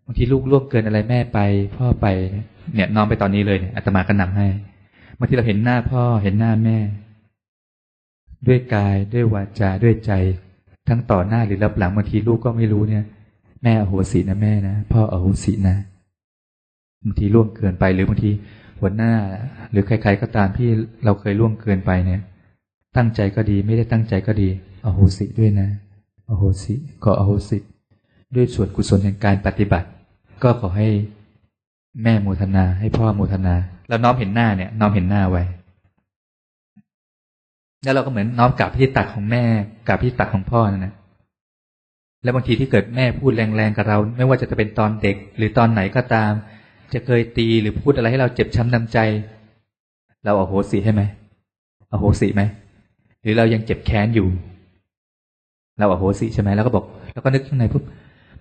บางทีลูกล่วงเกินอะไรแม่ไป พ่อไป เนี่ยน้องไปตอนนี้เลยเนี่ยอาตมาก็นำให้บางทีเราเห็นหน้าพ่อเห็นหน้าแม่ ด้วยกายด้วยวาจาด้วยใจ ทั้งต่อหน้าหรือรับหลังบางทีลูกก็ไม่รู้เนี่ย แม่อโหสินะแม่นะพ่ออโหสินะ บางทีล่วงเกินไป หรือบางทีหัวหน้า หรือใคร ๆ ก็ตามที่เราเคยล่วงเกินไปเนี่ย ตั้งใจก็ดี ไม่ได้ตั้งใจก็ดีอโหสิด้วยนะอโหสิก็อโหสิ ด้วยส่วนกุศลแห่งการปฏิบัติ ก็ขอให้แม่โมทนา ให้พ่อโมทนา แล้วน้อมเห็นหน้าเนี่ย น้อมเห็นหน้าไว้แล้วเราก็เหมือนน้อมกลับที่ตักของแม่กับที่ตักของพ่อนะนะแล้วบางทีที่เกิดแม่พูดแรงๆกับเรา ไม่ว่าจะเป็นตอนเด็ก หรือตอนไหนก็ตาม จะเคยตีหรือพูดอะไรให้เราเจ็บช้ำน้าใจ เราเอาโหสิให้ไหมเอาโหสิไหมหรือเรายังเจ็บแค้นอยู่ เราเอาโหสิใช่ไหมแล้วก็บอก แล้วก็นึกข้างในปุ๊บ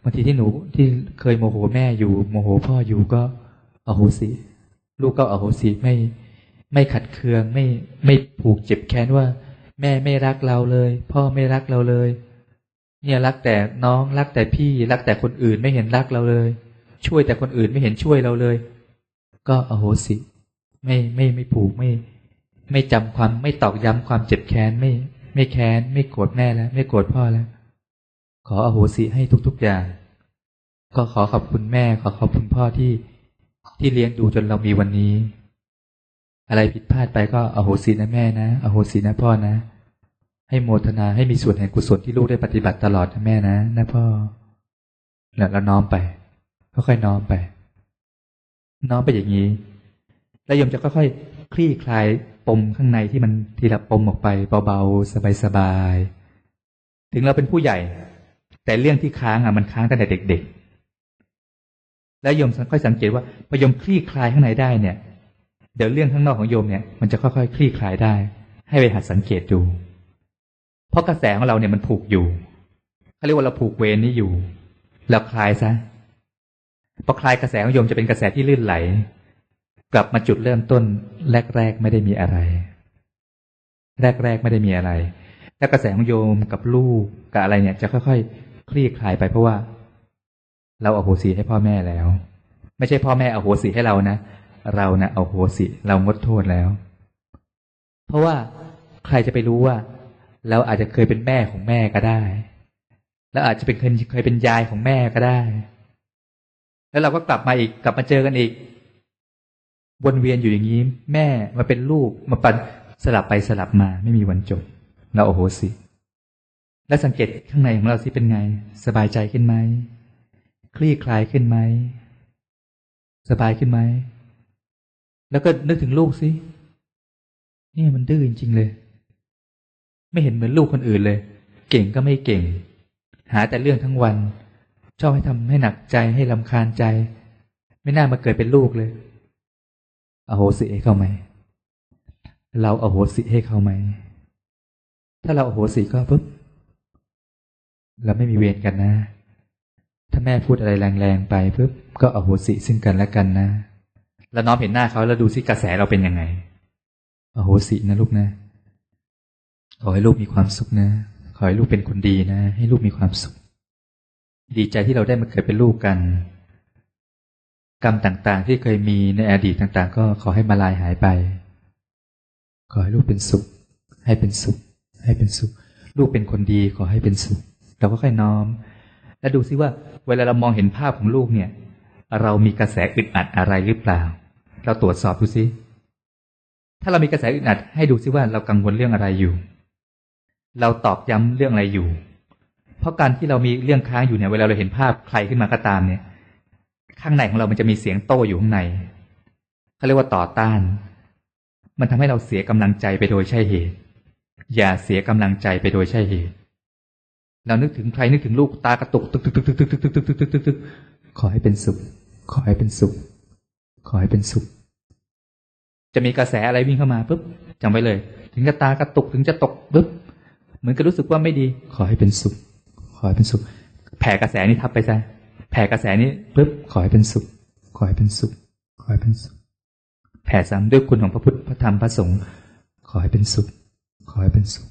บางทีที่หนูที่เคยโมโหแม่อยู่โมโหพ่ออยู่ก็เอาโหสิลูกก็อโหสิไม่ไม่ขัดเคืองไม่ไม่ผูกเจ็บแค้นว่า แม่ไม่รักเราเลย พ่อไม่รักเราเลย เนี่ยรักแต่น้องรักแต่พี่รักแต่คนอื่นไม่เห็นรักเราเลย ช่วยแต่คนอื่นไม่เห็นช่วยเราเลย ก็อโหสิ ไม่ไม่ไม่ผูกไม่ ไม่จำความไม่ตอกย้ำความเจ็บแค้นไม่ ไม่แค้น ไม่โกรธแม่แล้ว ไม่โกรธพ่อแล้ว ขออโหสิให้ทุก ๆ อย่าง ก็ขอขอบคุณแม่ ขอขอบคุณพ่อที่ที่เลี้ยงดูจนเรามีวันนี้ อะไรผิดพลาดไปก็อโหสินะแม่นะอโหสินะพ่อนะ ให้โมทนาให้มีส่วนแห่งกุศลที่ลูกได้ปฏิบัติตลอดนะแม่นะนะพ่อแล้วน้อมไป ค่อยๆน้อมไป น้อมไปอย่างนี้ แล้วยมจะค่อยๆคลี่คลายปมข้างในที่มันทีละปมออกไปเบาๆสบายๆถึงเราเป็นผู้ใหญ่ แต่เรื่องที่ค้างอะมันค้างตั้งแต่เด็ก ๆ แล้วโยมค่อยสังเกตว่าพอโยมคลี่คลายข้างในได้เนี่ย เดี๋ยวเรื่องข้างนอกของโยมเนี่ยมันจะค่อยๆคลี่คลายได้ ให้ไปหัดสังเกตดูเพราะกระแสของเราเนี่ยมันผูกอยู่เขาเรียกว่าเราผูกเวรนี้อยู่เราคลายซะ พอคลายกระแสของโยมจะเป็นกระแสที่ลื่นไหล กลับมาจุดเริ่มต้น แรกๆไม่ได้มีอะไร แรกๆไม่ได้มีอะไรแล้วกระแสของโยมกับลูกกับอะไรเนี่ย จะค่อยๆคลี่คลายไปเพราะว่า เราเอาโหสีให้พ่อแม่แล้ว ไม่ใช่พ่อแม่เอาโหสีให้เรานะเรานะ่ะเอาโหสิเรางดโทษแล้ว เพราะว่าใครจะไปรู้ว่า เราอาจจะเคยเป็นแม่ของแม่ก็ได้ แล้วอาจจะเป็นเคยเคยเป็นยายของแม่ก็ได้ แล้วเราก็กลับมาอีก กลับมาเจอกันอีก วนเวียนอยู่อย่างนี้ แม่มาเป็นลูกมาปันสลับไปสลับมา ไม่มีวันจบเราโอโหสิ และสังเกตข้างในของเราสิเป็นไง สบายใจขึ้นไหมคลี่คลายขึ้นไหมสบายขึ้นไหมแล้วก็นึกถึงลูกสินี่มันดื้อจริงๆเลย ไม่เห็นเหมือนลูกคนอื่นเลย เก่งก็ไม่เก่ง หาแต่เรื่องทั้งวัน ชอบให้ทำให้หนักใจให้ลำคาญใจ ไม่น่ามาเกิดเป็นลูกเลย อโหสิให้เขาไหม เราอโหสิให้เขาไหม ถ้าเราอโหสิก็ปุ๊บเราไม่มีเวรกันนะ ถ้าแม่พูดอะไรแรงๆไปปุ๊บก็อโหสิซึ่งกันและกันนะ แล้วน้อมเห็นหน้าเขาแล้วดูซิกระแสเราเป็นยังไง อโหสินะลูกนะ ขอให้ลูกมีความสุขนะ ขอให้ลูกเป็นคนดีนะ ให้ลูกมีความสุข ดีใจที่เราได้มาเกิดเป็นลูกกัน กรรมต่างๆ ที่เคยมีในอดีตต่าง ๆ ก็ขอให้มาลายหายไป ขอให้ลูกเป็นสุข ให้เป็นสุข ให้เป็นสุข ลูกเป็นคนดีขอให้เป็นสุข เราก็ค่อยน้อม แล้วดูซิว่า เวลาเรามองเห็นภาพของลูกเนี่ย เรามีกระแสอึดอัดอะไรหรือเปล่า เราตรวจสอบดูซิถ้าเรามีกระแสอึดอัดให้ดูซิว่าเรากังวลเรื่องอะไรอยู่ เราตอกย้ำเรื่องอะไรอยู่ เพราะการที่เรามีเรื่องค้างอยู่เนี่ยเวลาเราเห็นภาพใครขึ้นมาก็ตามเนี่ย ข้างในของเรามันจะมีเสียงโต้อยู่ข้างในเขาเรียกว่าต่อต้าน มันทำให้เราเสียกำลังใจไปโดยใช่เหตุ อย่าเสียกำลังใจไปโดยใช่เหตุ เรานึกถึงใครนึกถึงลูกตากระตุกตึกตึกตึกตึกตึกตึกตึกตึกตึกตึกตึกขอให้เป็นสุข ขอให้เป็นสุข ขอให้เป็นสุข จะมีกระแสอะไรวิ่งเข้ามาปุ๊บจำไว้เลย ถึงจะตากระตุกถึงจะตกปุ๊บเหมือนกับรู้สึกว่าไม่ดี ขอให้เป็นสุข ขอให้เป็นสุข แผ่กระแสนี้ทับไปซะแผ่กระแสนี้ปุ๊บขอให้เป็นสุข ขอให้เป็นสุข ขอให้เป็นสุข แผ่ซ้ำด้วยคุณของพระพุทธพระธรรมพระสงฆ์ขอให้เป็นสุข ขอให้เป็นสุข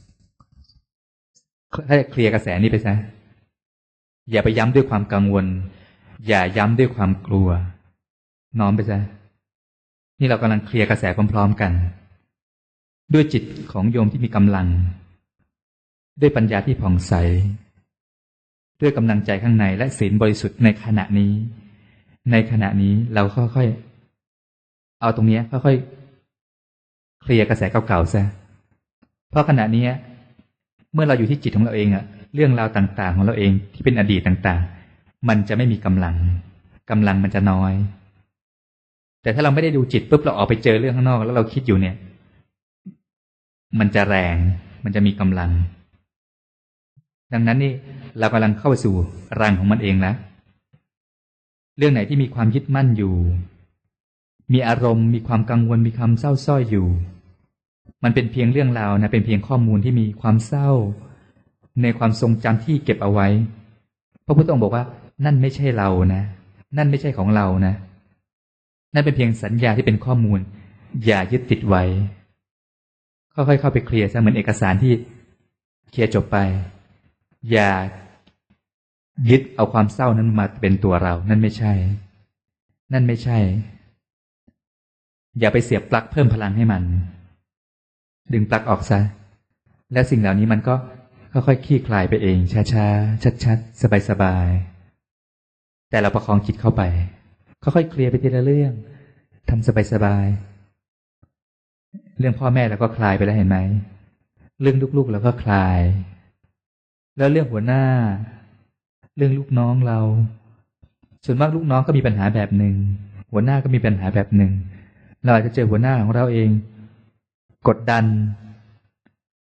ให้เคลียร์กระแสนี้ไปซะอย่าไปย้ำด้วยความกังวล อย่าย้ำด้วยความกลัว น้อมไปซะนี่เรากำลังเคลียร์กระแสพร้อมๆกัน ด้วยจิตของโยมที่มีกำลัง ด้วยปัญญาที่ผ่องใส ด้วยกำลังใจข้างในและศีลบริสุทธิ์ในขณะนี้ ในขณะนี้เราค่อยๆเอาตรงนี้ค่อยๆเคลียร์กระแสเก่าๆซะเพราะขณะนี้เมื่อเราอยู่ที่จิตของเราเองอะเรื่องราวต่างๆ ของเราเองที่เป็นอดีตต่างๆ มันจะไม่มีกำลังกำลังมันจะน้อย แต่ถ้าเราไม่ได้ดูจิตปุ๊บเราออกไปเจอเรื่องข้างนอก แล้วเราคิดอยู่เนี่ย มันจะแรง มันจะมีกำลัง ดังนั้นนี่เรากำลังเข้าสู่รังของมันเองแล้วเรื่องไหนที่มีความยึดมั่นอยู่ มีอารมณ์ มีความกังวล มีความเศร้าส้อยอยู่ มันเป็นเพียงเรื่องราวนะ เป็นเพียงข้อมูลที่มีความเศร้า ในความทรงจำที่เก็บเอาไว้ พระพุทธองค์บอกว่า นั่นไม่ใช่เรานะ นั่นไม่ใช่ของเรานะ นั่นเป็นเพียงสัญญาที่เป็นข้อมูล อย่ายึดติดไว้ ค่อยๆเข้าไปเคลียร์ซะเหมือนเอกสารที่เคลียร์จบไป อย่ายึดเอาความเศร้านั้นมาเป็นตัวเรา นั่นไม่ใช่ นั่นไม่ใช่ อย่าไปเสียบปลั๊กเพิ่มพลังให้มัน ดึงปลั๊กออกซะ แล้วสิ่งเหล่านี้มันก็ค่อยๆคลี่คลายไปเอง ช้าๆ ชัดๆ สบายๆ แต่เราประคองจิตเข้าไป ค่อยๆ เคลียร์ไปทีละเรื่อง ทำสบายๆ เรื่องพ่อแม่เราก็คลายไปแล้วเห็นไหม เรื่องลูกๆเราก็คลาย แล้วเรื่องหัวหน้า เรื่องลูกน้องเรา ส่วนมากลูกน้องก็มีปัญหาแบบหนึ่ง หัวหน้าก็มีปัญหาแบบหนึ่ง เราอาจจะเจอหัวหน้าของเราเอง กดดัน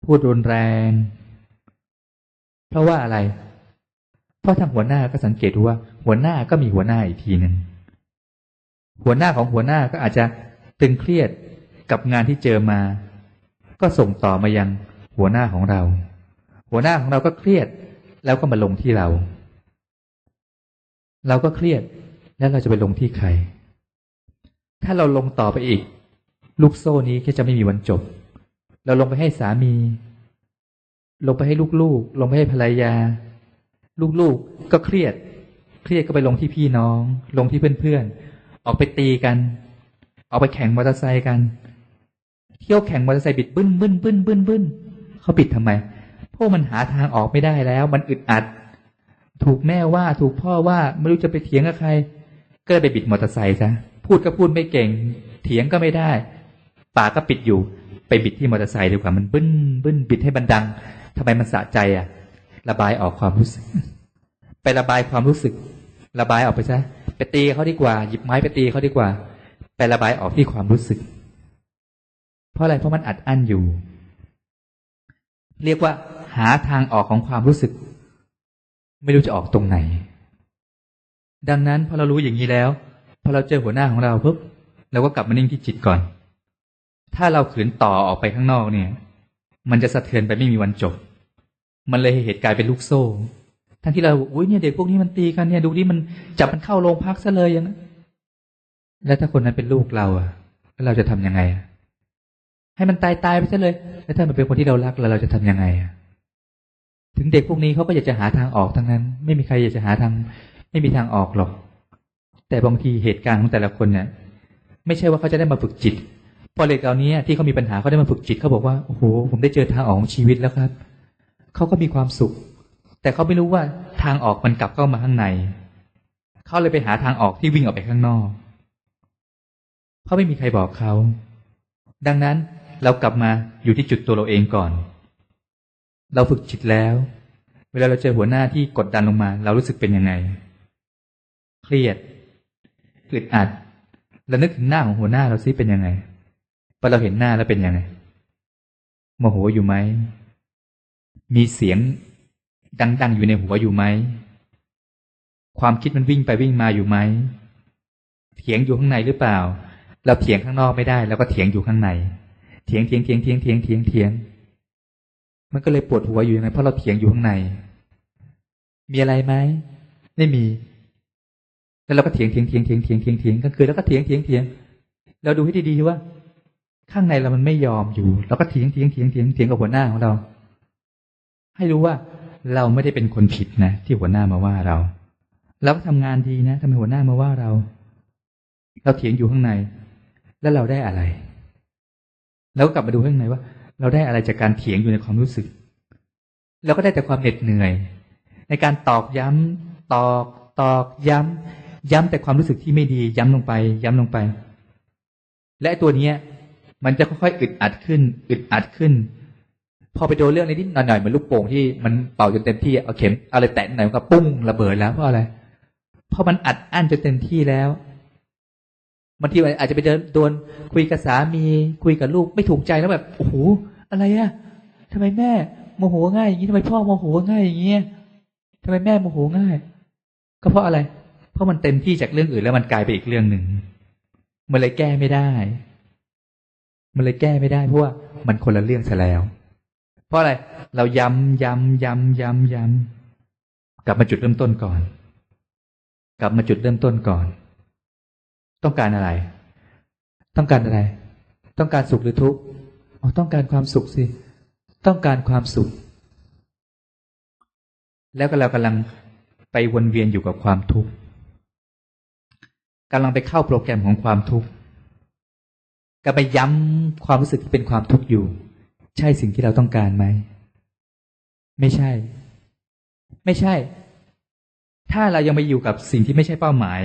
พูดรุนแรง เพราะว่าอะไร เพราะทางหัวหน้าก็สังเกตดูว่า หัวหน้าก็มีหัวหน้าอีกทีหนึ่งหัวหน้าของหัวหน้าก็อาจจะตึงเครียดกับงานที่เจอมา ก็ส่งต่อมายังหัวหน้าของเรา หัวหน้าของเราก็เครียด แล้วก็มาลงที่เรา เราก็เครียด แล้วเราจะไปลงที่ใคร ถ้าเราลงต่อไปอีก ลูกโซ่นี้ก็จะไม่มีวันจบ เราลงไปให้สามี ลงไปให้ลูกๆ ลงไปให้ภรรยา ลูกๆก็เครียด เครียดก็ไปลงที่พี่น้อง ลงที่เพื่อนๆ ออกไปตีกัน ออกไปแข่งมอเตอร์ไซค์กัน เที่ยวแข่งมอเตอร์ไซค์บิดบึ้นบึ้นบึ้นบึ้นบึ้นเขาปิดทำไมเพราะมันหาทางออกไม่ได้แล้ว มันอึดอัด ถูกแม่ว่าถูกพ่อว่าไม่รู้จะไปเถียงกับใคร ก็เลยไปบิดมอเตอร์ไซค์ซะพูดก็พูดไม่เก่ง เถียงก็ไม่ได้ปากก็ปิดอยู่ ไปบิดที่มอเตอร์ไซค์ดีกว่ามันบึ้นบึ้นบิดให้มันดังทำไมมันสะใจอะ ระบายออกความรู้สึก ไประบายความรู้สึก ระบายออกไปซะไปตีเขาดีกว่า หยิบไม้ไปตีเขาดีกว่า ไประบายออกที่ความรู้สึก เพราะอะไรเพราะมันอัดอั้นอยู่ เรียกว่า หาทางออกของความรู้สึก ไม่รู้จะออกตรงไหน ดังนั้นพอเรารู้อย่างนี้แล้วพอเราเจอหัวหน้าของเราปุ๊บเราก็กลับมานิ่งที่จิตก่อน ถ้าเราขืนต่อออกไปข้างนอกเนี่ย มันจะสะเทือนไปไม่มีวันจบ มันเลยเหตุการณ์เป็นลูกโซ่ ทั้งที่เราอุ้ยเนี่ยเด็กพวกนี้มันตีกันเนี่ยดูดิมันจับมันเข้าโรงพักซะเลยอย่างนั้นแล้วถ้าคนนั้นเป็นลูกเราอะแล้วเราจะทํำยังไงอะ ให้มันตายตายไปซะเลย แล้วถ้ามันเป็นคนที่เรารักแล้วเราจะทํำยังไงอะถึงเด็กพวกนี้เขาก็อยากจะหาทางออกทั้งนั้น ไม่มีใครอยากจะหาทางไม่มีทางออกหรอก แต่บางทีเหตุการณ์ของแต่ละคนเนี่ยไม่ใช่ว่าเขาจะได้มาฝึกจิต พอเด็กเหล่านี้ที่เขามีปัญหาเขาได้มาฝึกจิตเขาบอกว่าโอ้โหผมได้เจอทางออกของชีวิตแล้วครับเขาก็มีความสุข แต่เขาไม่รู้ว่าทางออกมันกลับเข้ามาข้างในเขาเลยไปหาทางออกที่วิ่งออกไปข้างนอกเพราะไม่มีใครบอกเขาดังนั้น เรากลับมาอยู่ที่จุดตัวเราเองก่อน เราฝึกจิตแล้ว เวลาเราเจอหัวหน้าที่กดดันลงมา เรารู้สึกเป็นยังไง เครียดอึดอัดแล้วนึกถึงหน้าของหัวหน้าเราซิเป็นยังไงพอเราเห็นหน้าแล้วเป็นยังไงโมโหอยู่ไหม มีเสียงดัง ๆ อยู่ในหัวอยู่ไหม ความคิดมันวิ่งไปวิ่งมาอยู่ไหม เถียงอยู่ข้างในหรือเปล่า เราเถียงข้างนอกไม่ได้เราก็เถียงอยู่ข้างใน เถียงเถียงเถียงเถียงเถียงเถียงเถียง มันก็เลยปวดหัวอยู่ยังไงเพราะเราเถียงอยู่ข้างใน มีอะไรไหมไม่มี แล้วเราก็เถียงเถียงเถียงเถียงเถียงเถียงเถียงกลางคืนแล้วก็เถียงเถียงเถียงเราดูให้ดีๆว่า ข้างในเรามันไม่ยอมอยู่เราก็เถียงเถียงเถียงเถียงเถียงกับหัวหน้าของเรา ให้รู้ว่าเราไม่ได้เป็นคนผิดนะที่หัวหน้ามาว่าเราเราก็ทำงานดีนะทำไมหัวหน้ามาว่าเรา เราเถียงอยู่ข้างใน แล้วเราได้อะไร แล้วกลับมาดูข้างในว่า เราได้อะไรจากการเถียงอยู่ในความรู้สึกเราก็ได้แต่ความเหน็ดเหนื่อย ในการตอกย้ำตอกตอกย้ำย้ำแต่ความรู้สึกที่ไม่ดี ย้ำลงไป ย้ำลงไป และตัวเนี้ย มันจะค่อยๆอึดอัดขึ้น อึดอัดขึ้น พอไปโดนเรื่องนิดๆหน่อยๆเหมือนลูกโป่งที่มันเป่าจนเต็มที่เอาเข็มอะไรแตะหน่อยมันก็ปุ้งระเบิดแล้วเพราะอะไรเพราะมันอัดอั้นจนเต็มที่แล้ว บางทีอาจจะไปเดินโดนคุยกับสามีคุยกับลูกไม่ถูกใจแล้วแบบโอ้โหอะไรอะทำไมแม่โมโหง่ายอย่างนี้ทำไมพ่อโมโหง่ายอย่างเงี้ยทำไมแม่โมโหง่าย ก็เพราะอะไร เพราะมันเต็มที่จากเรื่องอื่นแล้วมันกลายไปอีกเรื่องหนึ่งมันเลยแก้ไม่ได้ มันเลยแก้ไม่ได้เพราะว่ามันคนละเรื่องซะแล้ว เพราะอะไร เราย้ำย้ำย้ำย้ำย้ำกลับมาจุดเริ่มต้นก่อน กลับมาจุดเริ่มต้นก่อน ต้องการอะไร ต้องการอะไร ต้องการสุขหรือทุกข์อ๋อต้องการความสุขสิ ต้องการความสุข แล้วก็เรากำลังไปวนเวียนอยู่กับความทุกข์กำลังไปเข้าโปรแกรมของความทุกข์ก็ไปย้ำความรู้สึกที่เป็นความทุกข์อยู่ ใช่สิ่งที่เราต้องการไหม ไม่ใช่ ไม่ใช่ ถ้าเรายังไปอยู่กับสิ่งที่ไม่ใช่เป้าหมาย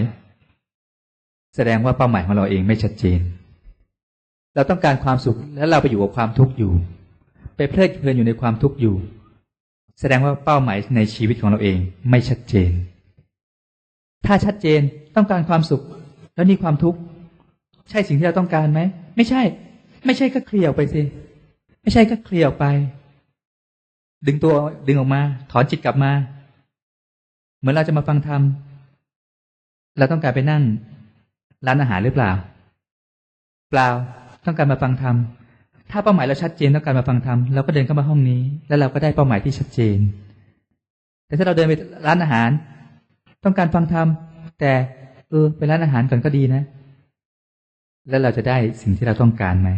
แสดงว่าเป้าหมายของเราเองไม่ชัดเจน เราต้องการความสุขแล้วเราไปอยู่กับความทุกข์อยู่ ไปเพลิดเพลินอยู่ในความทุกข์อยู่ แสดงว่าเป้าหมายในชีวิตของเราเองไม่ชัดเจน ถ้าชัดเจนต้องการความสุข แล้วนี่ความทุกข์ใช่สิ่งที่เราต้องการไหมไม่ใช่ ไม่ใช่ก็เคลียร์ไปสิไม่ใช่ก็เคลียร์ไป ดึงตัวดึงออกมาถอนจิตกลับมา เหมือนเราจะมาฟังธรรมเราต้องการไปนั่ง ร้านอาหารหรือเปล่า เปล่าต้องการมาฟังธรรมถ้าเป้าหมายเราชัดเจนต้องการมาฟังธรรมเราก็เดินเข้ามาห้องนี้ แล้วเราก็ได้เป้าหมายที่ชัดเจน แต่ถ้าเราเดินไปร้านอาหาร ต้องการฟังธรรมแต่เออไปร้านอาหารก่อนก็ดีนะ แล้วเราจะได้สิ่งที่เราต้องการไหม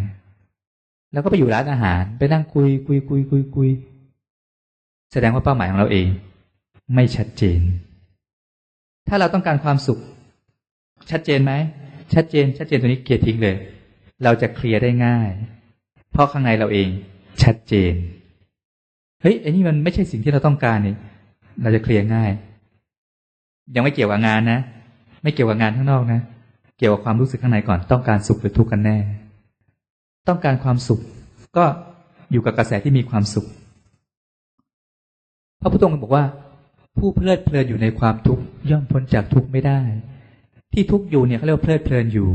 แล้วก็ไปอยู่ร้านอาหาร ไปนั่งคุยคุยคุยคุยคุยแสดงว่าเป้าหมายของเราเอง ไม่ชัดเจน ถ้าเราต้องการความสุข ชัดเจนไหม ชัดเจน ชัดเจนตัวนี้เกียรทิ้งเลย เราจะเคลียร์ได้ง่าย เพราะข้างในเราเอง ชัดเจน เฮ้ยไอ้นี่มันไม่ใช่สิ่งที่เราต้องการนี่เราจะเคลียร์ง่าย ยังไม่เกี่ยวกับงานนะ ไม่เกี่ยวกับงานข้างนอกนะ เกี่ยวกับความรู้สึกข้างในก่อน ต้องการสุขหรือทุกข์กันแน่ ต้องการความสุข ก็อยู่กับกระแสที่มีความสุข พระพุทธองค์บอกว่า ผู้เพลิดเพลินอยู่ในความทุกข์ย่อมพ้นจากทุกข์ไม่ได้ ที่ทุกข์อยู่เนี่ยเขาเรียกว่าเพลิดเพลินอยู่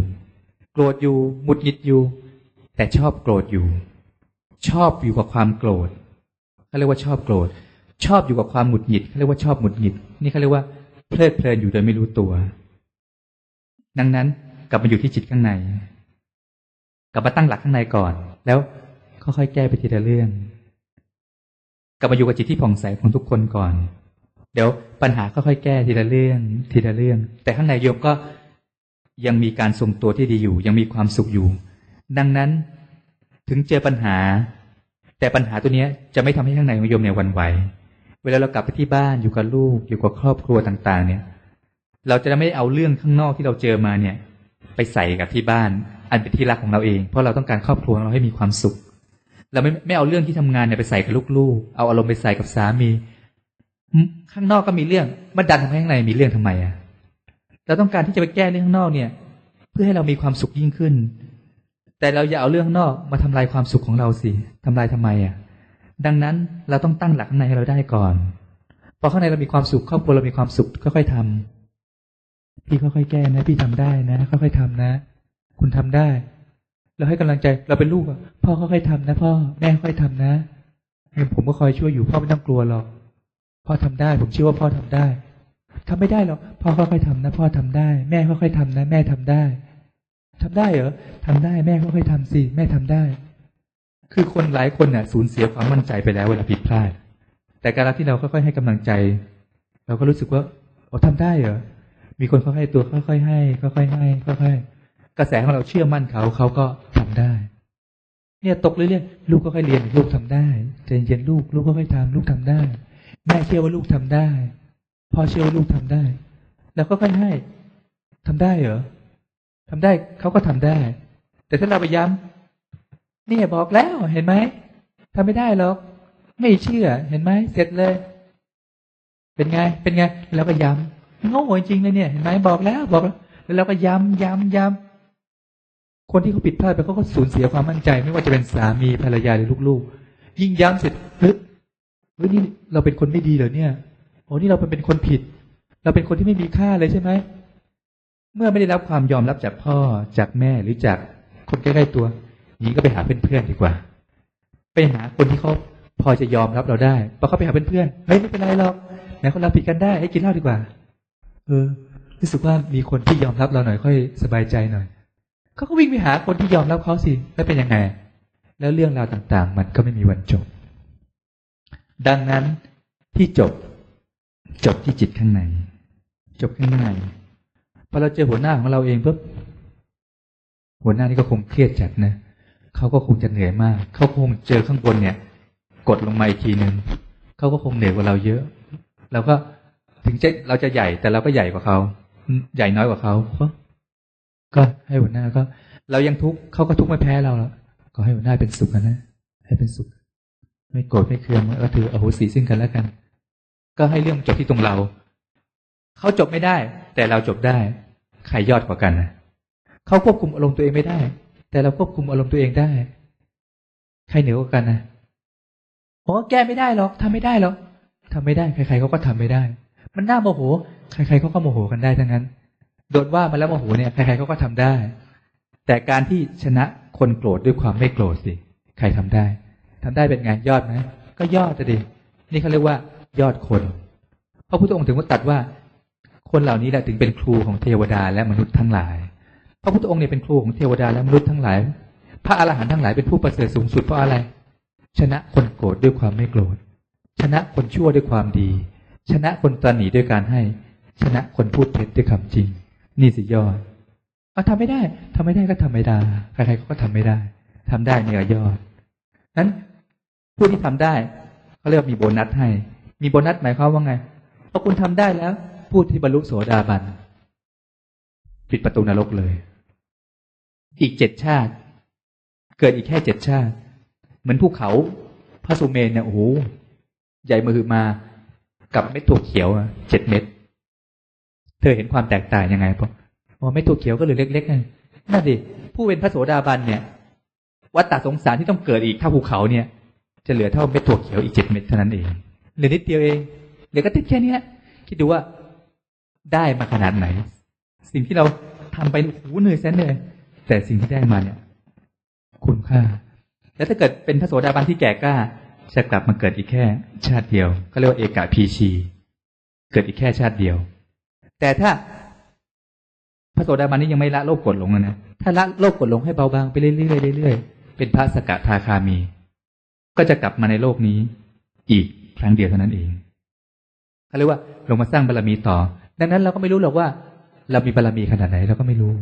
โกรธอยู่หมุดหงิดอยู่ แต่ชอบโกรธอยู่ ชอบอยู่กับความโกรธเขาเรียกว่าชอบโกรธ ชอบอยู่กับความหมุดหงิดเขาเรียกว่าชอบหมุดหงิด นี่เขาเรียกว่าเพลิดเพลินอยู่โดยไม่รู้ตัว ดังนั้นกลับมาอยู่ที่จิตข้างใน กลับมาตั้งหลักข้างในก่อน แล้วค่อยๆแก้ไปทีละเรื่อง กลับมาอยู่กับจิตที่ผ่องใสของทุกคนก่อน เดี๋ยวปัญหาก็ค่อยแก้ทีละเรื่อง ทีละเรื่อง แต่ข้างในโยมก็ยังมีการทรงตัวที่ดีอยู่ ยังมีความสุขอยู่ ดังนั้นถึงเจอปัญหา แต่ปัญหาตัวนี้จะไม่ทำให้ข้างในของโยมเนี่ยวันไหว เวลาเรากลับไปที่บ้านอยู่กับลูกอยู่กับครอบครัวต่างๆ เนี่ย เราจะไม่เอาเรื่องข้างนอกที่เราเจอมาเนี่ย ไปใส่กับที่บ้าน อันเป็นที่รักของเราเอง เพราะเราต้องการครอบครัวเราให้มีความสุข เราไม่ไม่เอาเรื่องที่ทำงานเนี่ยไปใส่กับลูกๆ เอาอารมณ์ไปใส่กับสามี ข้างนอกก็มีเรื่องมาดันทำให้ข้างในมีเรื่องทำไมอะเราต้องการที่จะไปแก้เรื่องข้างนอกเนี่ย เพื่อให้เรามีความสุขยิ่งขึ้น แต่เราอย่าเอาเรื่องข้างนอกมาทำลายความสุขของเราสิทำลายทำไมอะ ดังนั้นเราต้องตั้งหลักข้างในให้เราได้ก่อนพอข้างในเรามีความสุขครอบครัวเรามีความสุขค่อยๆทำพี่ค่อยๆแก้นะ พี่ทำได้นะค่อยๆทำนะ คุณทำได้เราให้กำลังใจเราเป็นลูกอะพ่อค่อยๆทำนะพ่อแม่ค่อยๆทำนะผมก็คอยช่วยอยู่พ่อไม่ต้องกลัวหรอก พ่อทำได้ ผมเชื่อว่าพ่อทำได้ทำไม่ได้หรอกพ่อค่อยๆทำนะ พ่อทำได้ แม่ค่อยๆทำนะ แม่ทำได้ทำได้เหรอทำได้แม่ค่อยๆทำสิแม่ทำได้ คือคนหลายคนเนี่ยสูญเสียความมั่นใจไปแล้วเวลาผิดพลาด แต่การที่เราค่อยๆให้กำลังใจ เราก็รู้สึกว่าโอ้ทำได้เหรอมีคนค่อยๆตัวค่อยๆให้ค่อยๆให้ค่อยๆกระแสของเราเชื่อมั่นเขาเขาก็ทำได้ เนี่ยตกเรื่อยๆลูกก็ค่อยเรียนลูกทำได้ใจเย็นลูก ลูกก็ค่อยทำลูกทำได้ แม่เชื่อว่าลูกทำได้พ่อเชื่อว่าลูกทำได้ แล้วก็ค่อยให้ทำได้เหรอทำได้เขาก็ทำได้ แต่ถ้าเราไปย้ำเนี่ยบอกแล้วเห็นไหมทำไม่ได้หรอกไม่เชื่อเห็นไหมเสร็จเลย เป็นไง เป็นไง แล้วก็ย้ำโง่จริงเลยเนี่ย เห็นไหมบอกแล้วบอกแล้วแล้วเราก็ย้ำย้ำย้ำคนที่เขาผิดพลาดไปเขาก็สูญเสียความมั่นใจ ไม่ว่าจะเป็นสามีภรรยาหรือลูกๆ ยิ่งย้ำเสร็จเฮ้ย เฮ้ยนี่เราเป็นคนไม่ดีเหรอเนี่ยโอ้นี่เราเป็นคนผิด เราเป็นคนที่ไม่มีค่าเลยใช่ไหมเมื่อไม่ได้รับความยอมรับจากพ่อจากแม่หรือจากคนใกล้ๆตัวนี้ก็ไปหาเพื่อนๆดีกว่า ไปหาคนที่เขาพอจะยอมรับเราได้พอเขาไปหาเพื่อนๆเฮ้ยไม่เป็นไรหรอกไหนคนเราผิดกันได้ให้กินเหล้าดีกว่า เออรู้สึกว่ามีคนที่ยอมรับเราหน่อยค่อยสบายใจหน่อยเขาก็วิ่งไปหาคนที่ยอมรับเขาสิแล้วเป็นยังไง แล้วเรื่องราวต่างๆ มันก็ไม่มีวันจบ ดังนั้นที่จบจบที่จิตข้างใน จบข้างในพอเราเจอหัวหน้าของเราเองปุ๊บหัวหน้านี่ก็คงเครียดจัดนะเขาก็คงจะเหนื่อยมาก เขาคงเจอข้างบนเนี่ย กดลงมาอีกทีหนึ่งเขาก็คงเหนื่อยกว่าเราเยอะเราก็ถึงจะเราจะใหญ่แต่เราก็ใหญ่กว่าเขาใหญ่น้อยกว่าเขาก็ให้หัวหน้าก็ เรายังทุกข์เขาก็ทุกข์ไม่แพ้เราแล้วก็ให้หัวหน้าเป็นสุขนะให้เป็นสุข ไม่โกรธไม่เคืองก็ถืออโหสิซึ่งกันแล้วกัน ก็ให้เรื่องจบที่ตรงเรา เขาจบไม่ได้ แต่เราจบได้ ใครยอดกว่ากันนะเขาควบคุมอารมณ์ตัวเองไม่ได้ แต่เราควบคุมอารมณ์ตัวเองได้ ใครเหนือกว่ากันนะโอ้แก้ไม่ได้หรอกทำไม่ได้หรอกทำไม่ได้ ใครๆเขาก็ทำไม่ได้ มันน่าโมโห ใครๆเขาก็โมโหกันได้ทั้งนั้น โดนว่ามาแล้วโมโหเนี่ยใครๆเขาก็ทำได้ แต่การที่ชนะคนโกรธด้วยความไม่โกรธสิ ใครทำได้ ทำได้เป็นไงยอดไหมก็ยอดจะดี นี่เขาเรียกว่ายอดคนพระพุทธองค์ถึงว่าตัดว่า คนเหล่านี้แหละถึงเป็นครูของเทวดาและมนุษย์ทั้งหลาย พระพุทธองค์เนี่ยเป็นครูของเทวดาและมนุษย์ทั้งหลาย พระอรหันต์ทั้งหลายเป็นผู้ประเสริฐสูงสุดเพราะอะไร ชนะคนโกรธด้วยความไม่โกรธ ชนะคนชั่วด้วยความดี ชนะคนตรนีด้วยการให้ ชนะคนพูดเท็จด้วยคำจริง นี่สิยอดเอาทำไม่ได้ทำไม่ได้ก็ทำไม่ได้ ใครๆก็ทำไม่ได้ทำได้เนี่ยยอดนั้น ผู้ที่ทำได้เขาเรียกมีโบนัสให้ มีโบนัสหมายความว่าไงพอคุณทำได้แล้ว ผู้ที่บรรลุโสดาบันปิดประตูนรกเลย อีกเจ็ดชาติ เกิดอีกแค่เจ็ดชาติ เหมือนภูเขาพระสุเมนเนี่ยโอ้โหใหญ่มือมากับเม็ดถั่วเขียวเจ็ดเม็ดเธอเห็นความแตกต่างยังไงปะอ๋อเม็ดถั่วเขียวก็เหลือเล็กๆนั่นดิผู้เป็นพระโสดาบันเนี่ยวัฏฏะสงสารที่ต้องเกิดอีกเท่าภูเขาเนี่ย จะเหลือเท่าเม็ดถั่วเขียวอีกเจ็ดเม็ดเท่านั้นเองเหลือนิดเดียวเองเหลือก็ติดแค่นี้คิดดูว่าได้มาขนาดไหน สิ่งที่เราทำไปหูเหนื่อยแสนเหนื่อยแต่สิ่งที่ได้มาเนี่ย คุณค่า แล้วถ้าเกิดเป็นพระโสดาบันที่แก่กล้าจะกลับมาเกิดอีกแค่ ชาติเดียว ก็เรียกว่าเอกาพีชี เกิดอีกแค่ชาติเดียว แต่ถ้าพระโสดาบันนี้ยังไม่ละโลภกดลงนะถ้าละโลภกดลงให้เบาบางไปเรื่อยๆเรื่อยๆเป็นพระสกทาคามี ก็จะกลับมาในโลกนี้ อีกครั้งเดียวเท่านั้นเองเขาเรียกว่าลงมาสร้างบารรมีต่อ ดังนั้นเราก็ไม่รู้หรอกว่า เรามีบารรมีขนาดไหนเราก็ไม่รู้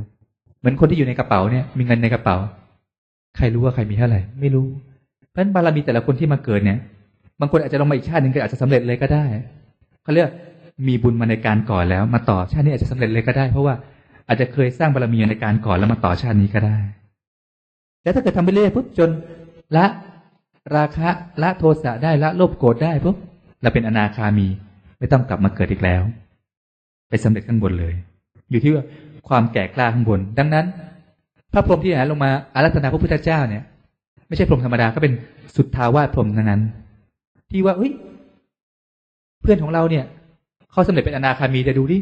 เหมือนคนที่อยู่ในกระเป๋าเนี่ย มีเงินในกระเป๋า ใครรู้ว่าใครมีเท่าไหร่ ไม่รู้ เพราะฉะนั้นบารมีแต่ละคนที่มาเกิดเนี่ย บางคนอาจจะลงมาอีกชาติหนึ่งก็อาจจะสำเร็จเลยก็ได้เขาเรียกมีบุญมาในการก่อนแล้ว มาต่อชาตินี้อาจจะสำเร็จเลยก็ได้ เพราะว่าอาจจะเคยสร้างบารมีในการก่อนแล้วมาต่อชาตินี้ก็ได้แต่ถ้าเกิดทำไปเรื่อยปุ๊บจนละ ราคะละโทสะได้ละโลภโกรธได้ปุ๊บเราเป็นอนาคามี ไม่ต้องกลับมาเกิดอีกแล้ว ไปสำเร็จข้างบนเลย อยู่ที่ว่าความแก่กล้าข้างบน ดังนั้น พระพรหมที่ไหนลงมาอารัธนาพระพุทธเจ้าเนี่ย ไม่ใช่พรหมธรรมดาก็เป็นสุดทาวาสพรหมนั้น ที่ว่าเฮ้ยเพื่อนของเราเนี่ยเขาสำเร็จเป็นอนาคามีแต่ดูดิ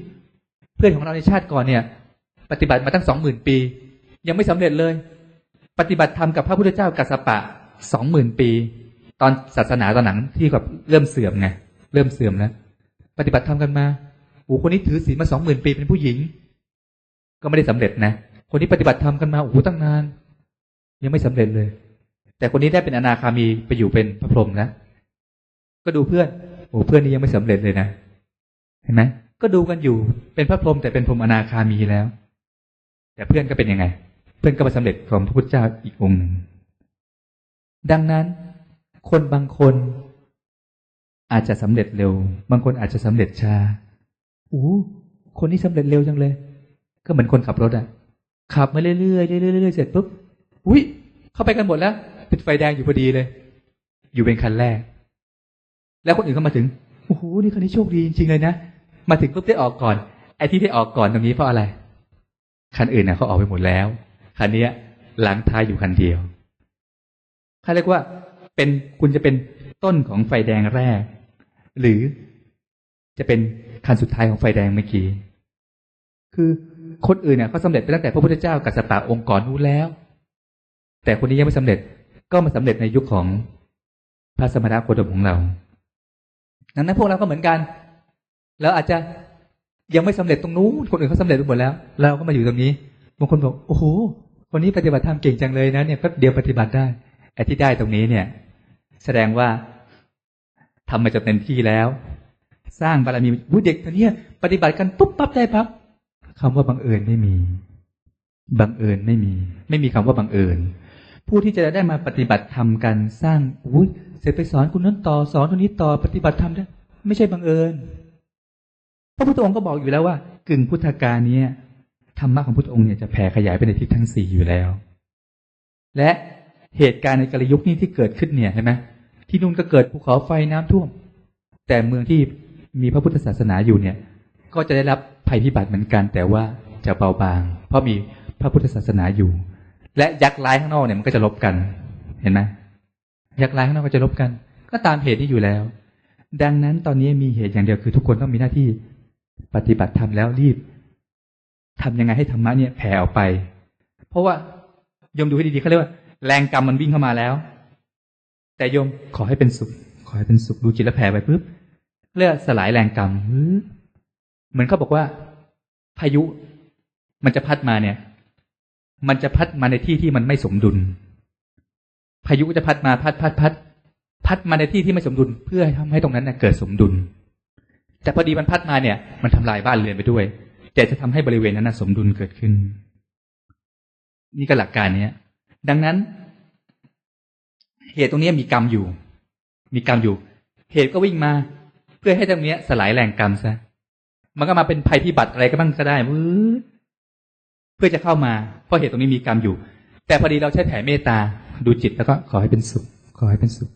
เพื่อนของเราในชาติก่อนเนี่ย ปฏิบัติมาตั้งสองหมื่นปี ยังไม่สำเร็จเลย ปฏิบัติธรรมกับพระพุทธเจ้ากัสปะ สองหมื่นปี ตอนศาสนาตอนหนังที่แบบเริ่มเสื่อมไงเริ่มเสื่อมแล้วปฏิบัติธรรมกันมาโอ้คนนี้ถือศีลมาสองหมื่นปีเป็นผู้หญิง ก็ไม่ได้สำเร็จนะคนนี้ปฏิบัติธรรมกันมาโอ้ตั้งนาน ยังไม่สำเร็จเลย แต่คนนี้ได้เป็นอนาคามีไปอยู่เป็นพระพรหมแล้วก็ดูเพื่อนโอ้เพื่อนนี้ยังไม่สำเร็จเลยนะเห็นไหมก็ดูกันอยู่เป็นพระพรหมแต่เป็นพรหมอนาคามีแล้ว แต่เพื่อนก็เป็นยังไง เพื่อนก็มาสำเร็จของพระพุทธเจ้าอีกองค์หนึ่ง ดังนั้นคนบางคนอาจจะสำเร็จเร็ว บางคนอาจจะสำเร็จช้าโอ้คนนี้สำเร็จเร็วจังเลย ก็เหมือนคนขับรถอะขับมาเรื่อยๆเรื่อยๆเรื่อยๆเสร็จปุ๊บอุ้ยเข้าไปกันหมดแล้วติดไฟแดงอยู่พอดีเลย อยู่เป็นคันแรก แล้วคนอื่นก็มาถึงโอ้โหนี่คันนี้โชคดีจริงๆเลยนะมาถึงปุ๊บได้ออกก่อน ไอ้ที่ได้ออกก่อนตรงนี้เพราะอะไร คันอื่นเน่ะเขาออกไปหมดแล้ว คันนี้หลังท้ายอยู่คันเดียว เขาเรียกว่า เป็นคุณจะเป็นต้นของไฟแดงแรก หรือจะเป็นคันสุดท้ายของไฟแดงเมื่อกี้คือคนอื่นเนี่ยเขาสำเร็จไปตั้งแต่พระพุทธเจ้ากับสตาองค์ก่อนนู้นแล้ว แต่คนนี้ยังไม่สำเร็จก็มาสำเร็จในยุคของพระสมณะโคดมของเราดังนั้นพวกเราก็เหมือนกันแล้วอาจจะยังไม่สำเร็จตรงนู้นคนอื่นเขาสาเร็จไปหมดแล้ว เราก็มาอยู่ตรงนี้บางคนบอกโอ้โหคนนี้ปฏิบัติธรรมเก่งจังเลยนะเนี่ยก็เดียวปฏิบัติได้ ไอ้ที่ได้ตรงนี้เนี่ย แสดงว่าทำมาจนเต็มที่แล้ว สร้างบารมีวุ้เด็กตัวนี้ปฏิบัติกันปุ๊บปั๊บได้ปั๊บคำว่าบังเอิญไม่มี บังเอิญไม่มี ไม่มีคำว่าบังเอิญ ผู้ที่จะได้มาปฏิบัติธรรมกันสร้างอุ้ยเสร็จไปสอนคุณนั้นต่อสอนคนนี้ต่อปฏิบัติธรรมได้ไม่ใช่บังเอิญพระพุทธองค์ก็บอกอยู่แล้วว่า กึ่งพุทธกาลนี้ธรรมะของพุทธองค์เนี่ยจะแผ่ขยายไปในทิศทั้งสี่อยู่แล้ว และ เหตุการณ์ในกาลยุคนี้ที่เกิดขึ้นเนี่ยเห็นไหมที่นู่นก็เกิดภูเขาไฟน้ำท่วม แต่เมืองที่มีพระพุทธศาสนาอยู่เนี่ย ก็จะได้รับภัยพิบัติเหมือนกัน แต่ว่าจะเบาบาง เพราะมีพระพุทธศาสนาอยู่ และยักษ์ร้ายข้างนอกเนี่ยมันก็จะลบกัน เห็นไหมยักษ์ร้ายข้างนอกก็จะลบกัน ก็ตามเหตุที่อยู่แล้ว ดังนั้นตอนนี้มีเหตุอย่างเดียวคือทุกคนต้องมีหน้าที่ปฏิบัติธรรมแล้วรีบทำยังไงให้ธรรมะเนี่ยแผ่ออกไป เพราะว่ายมดูให้ดีๆเขาเรียกว่า แรงกรรมมันวิ่งเข้ามาแล้ว แต่โยมขอให้เป็นสุข ขอให้เป็นสุขดูจิตแล้วแผ่ไปปุ๊บเรียกสลายแรงกรรมเหมือนเขาบอกว่า พายุ มันจะพัดมาเนี่ย มันจะพัดมาในที่ที่มันไม่สมดุล พายุจะพัดมาพัดพัดพัดพัดมาในที่ที่ไม่สมดุล เพื่อทำให้ตรงนั้นเกิดสมดุล แต่พอดีมันพัดมาเนี่ย มันทำลายบ้านเรือนไปด้วย แต่จะทำให้บริเวณนั้นสมดุลเกิดขึ้น นี่ก็หลักการเนี้ย ดังนั้น เหตุตรงนี้มีกรรมอยู่ มีกรรมอยู่ เหตุก็วิ่งมา เพื่อให้ตรงนี้สลายแรงกรรมซะมันก็มาเป็นภัยพิบัติอะไรก็บ้างก็ได้เพื่อจะเข้ามา เพราะเหตุตรงนี้มีกรรมอยู่ แต่พอดีเราใช้แผ่เมตตาดูจิตแล้วก็ขอให้เป็นสุข ขอให้เป็นสุข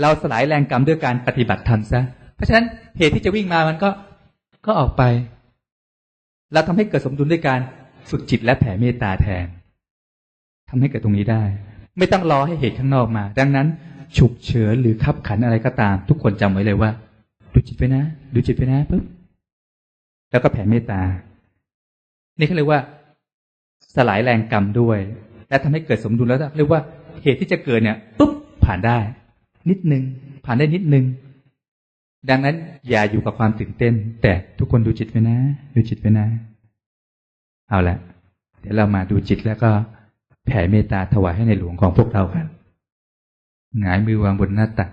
เราสลายแรงกรรมด้วยการปฏิบัติธรรมซะเพราะฉะนั้นเหตุที่จะวิ่งมามันก็ก็ออกไป เราทำให้เกิดสมดุลด้วยการฝึกจิตและแผ่เมตตาแทน ทำให้เกิดตรงนี้ได้ ไม่ต้องรอให้เหตุข้างนอกมา ดังนั้น ฉุกเฉินหรือขับขันอะไรก็ตาม ทุกคนจำไว้เลยว่า ดูจิตไปนะ ดูจิตไปนะปุ๊บแล้วก็แผ่เมตตา นี่เขาเรียกว่า สลายแรงกรรมด้วย และทำให้เกิดสมดุลแล้วเรียกว่าเหตุที่จะเกิดเนี่ยปุ๊บผ่านได้ นิดนึง ผ่านได้นิดนึง ดังนั้นอย่าอยู่กับความตื่นเต้น แต่ทุกคนดูจิตไปนะ ดูจิตไปนะ เอาละเดี๋ยวเรามาดูจิตแล้วก็ แผ่เมตตาถวายให้ในหลวงของพวกเรากันหงายมือวางบนหน้าตัก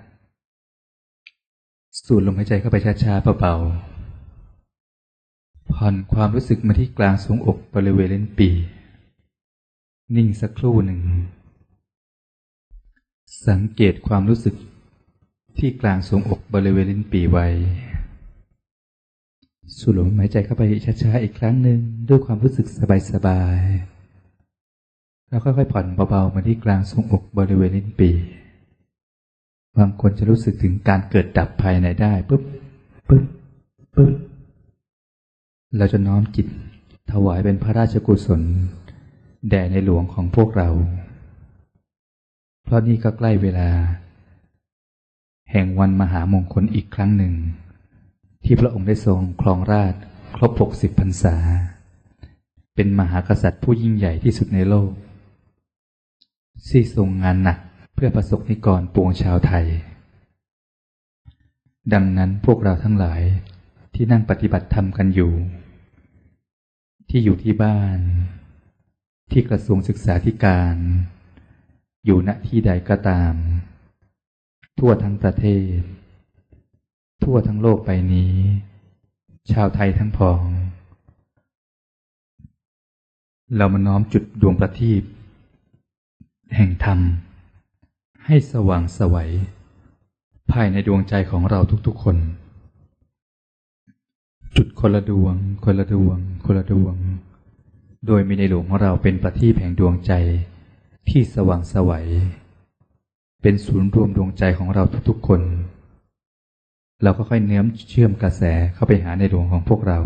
สูดลมหายใจเข้าไปช้าๆเบาๆผ่อนความรู้สึกมาที่กลางทรงอกบริเวณเลนปี นิ่งสักครู่หนึ่ง สังเกตความรู้สึกที่กลางทรงอกบริเวณลิ้นปีไว้ สูดลมหายใจเข้าไปช้าๆอีกครั้งหนึ่งด้วยความรู้สึกสบายๆ แล้วค่อยๆผ่อนเบาๆมาที่กลางทรงอกบริเวณลิ้นปีบางคนจะรู้สึกถึงการเกิดดับภายในได้ปุ๊บปุ๊บปุ๊บเราจะน้อมจิตถวายเป็นพระราชกุศล แด่ในหลวงของพวกเรา เพราะนี่ก็ใกล้เวลา แห่งวันมหามงคลอีกครั้งหนึ่ง ที่พระองค์ได้ทรงครองราชครบหกสิบพรรษา เป็นมหากษัตริย์ผู้ยิ่งใหญ่ที่สุดในโลก ที่ทรงงานหนักเพื่อประสบนิกรปวงชาวไทย ดังนั้นพวกเราทั้งหลายที่นั่งปฏิบัติธรรมกันอยู่ ที่อยู่ที่บ้าน ที่กระทรวงศึกษาธิการ อยู่ณที่ใดก็ตาม ทั่วทั้งประเทศ ทั่วทั้งโลกใบนี้ ชาวไทยทั้งพอง เรามาน้อมจุดดวงประทีป แห่งธรรม ให้สว่างสวัย ภายในดวงใจของเราทุกๆคน จุดคนละดวง คนละดวง คนละดวง โดยมีในหลวงของเราเป็นประทีปแห่งดวงใจที่สว่างสวัย เป็นศูนย์รวมดวงใจของเราทุกๆคน เราก็ค่อยเนื้อมเชื่อมกระแสเข้าไปหาในดวงของพวกเรา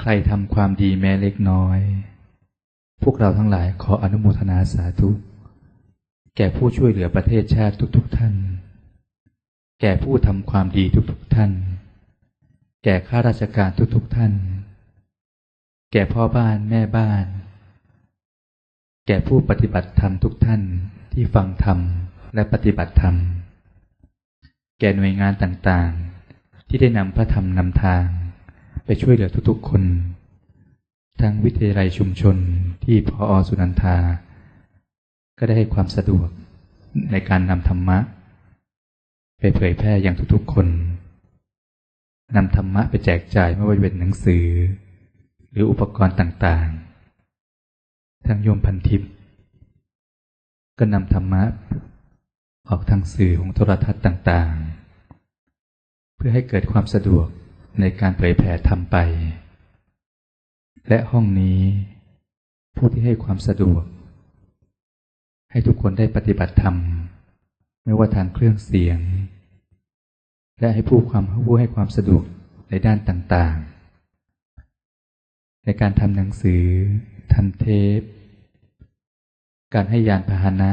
ใครทำความดีแม้เล็กน้อย พวกเราทั้งหลายขออนุโมทนาสาธุ แก่ผู้ช่วยเหลือประเทศชาติทุกๆท่าน แก่ผู้ทำความดีทุกๆท่าน แก่ข้าราชการทุกๆท่าน แก่พ่อบ้านแม่บ้าน แก่ผู้ปฏิบัติธรรมทุกท่านที่ฟังธรรมและปฏิบัติธรรม แก่หน่วยงานต่างๆ ที่ได้นำพระธรรมนำทาง ไปช่วยเหลือทุกๆคน ทั้งวิทยาลัยชุมชนที่พออสุนันทา ก็ได้ให้ความสะดวกในการนำธรรมะ ไปเผยแพร่อย่างทุกๆคนนำธรรมะไปแจกจ่ายไม่ว่าจะเป็นหนังสือ หรืออุปกรณ์ต่างๆ ทางโยมพันทิพย์ก็นำธรรมะออกทางสื่อของโทรทัศน์ต่างๆ เพื่อให้เกิดความสะดวกในการเผยแผ่ธรรมไป และห้องนี้ผู้ที่ให้ความสะดวก ให้ทุกคนได้ปฏิบัติธรรม ไม่ว่าทางเครื่องเสียง และให้ผู้ความผู้ให้ความสะดวกในด้านต่างๆ ในการทำหนังสือทำเทป การให้ยานพาหนะ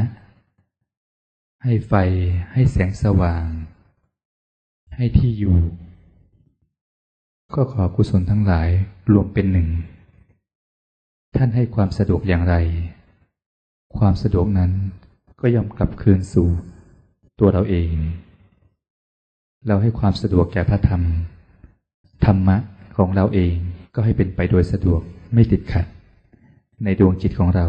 ให้ไฟให้แสงสว่าง ให้ที่อยู่ ก็ขอกุศลทั้งหลายรวมเป็นหนึ่ง ท่านให้ความสะดวกอย่างไร ความสะดวกนั้นก็ย่อมกลับคืนสู่ตัวเราเอง เราให้ความสะดวกแก่พระธรรม ธรรมะของเราเองก็ให้เป็นไปโดยสะดวกไม่ติดขัด ในดวงจิตของเรา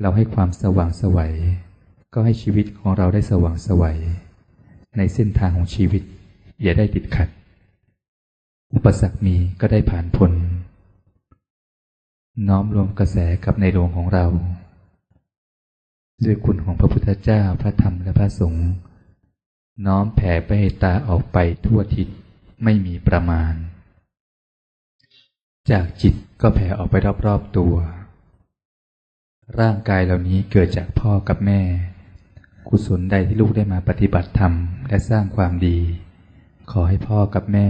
เราให้ความสว่างสวัย ก็ให้ชีวิตของเราได้สว่างสวัย ในเส้นทางของชีวิต อย่าได้ติดขัด อุปสรรคมีก็ได้ผ่านพ้น น้อมรวมกระแสกับในดวงของเรา ด้วยคุณของพระพุทธเจ้าพระธรรมและพระสงฆ์น้อมแผ่ไปให้ตาออกไปทั่วทิศไม่มีประมาณ จากจิตก็แผ่ออกไปรอบๆตัว ร่างกายเหล่านี้เกิดจากพ่อกับแม่ กุศลใดที่ลูกได้มาปฏิบัติธรรมและสร้างความดี ขอให้พ่อกับแม่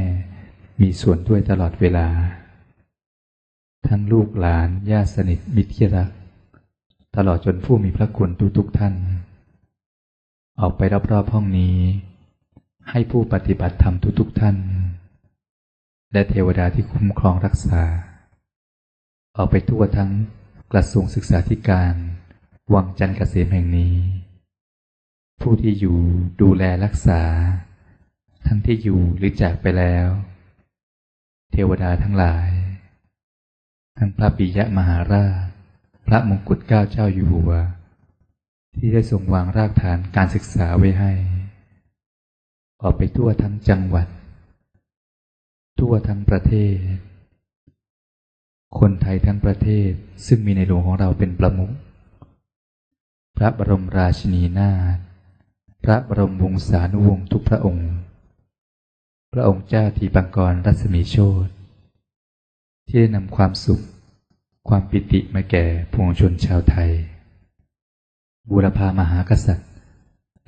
มีส่วนด้วยตลอดเวลา ทั้งลูกหลานญาติสนิทมิตรที่รัก ตลอดจนผู้มีพระคุณทุกๆท่าน ออกไปรอบๆห้องนี้ ให้ผู้ปฏิบัติธรรมทุกๆท่าน และเทวดาที่คุ้มครองรักษา ออกไปทั่วทั้งกระทรวงศึกษาธิการ วังจันทร์เกษมแห่งนี้ ผู้ที่อยู่ดูแลรักษา ทั้งที่อยู่หรือจากไปแล้ว เทวดาทั้งหลาย ทั้งพระปิยะมหาราช พระมงกุฎเกล้าเจ้าอยู่หัว ที่ได้ทรงวางรากฐานการศึกษาไว้ให้ ออกไปทั่วทั้งจังหวัด ทั่วทั้งประเทศ คนไทยทั้งประเทศซึ่งมีในหลวงของเราเป็นประมุขพระบรมราชินีนาถพระบรมวงศานุวงศ์ทุกพระองค์ พระองค์เจ้าทีปังกรรัศมีโชต ที่ได้นำความสุข ความปิติมาแก่พวงชนชาวไทย บูรพามหากษัตริย์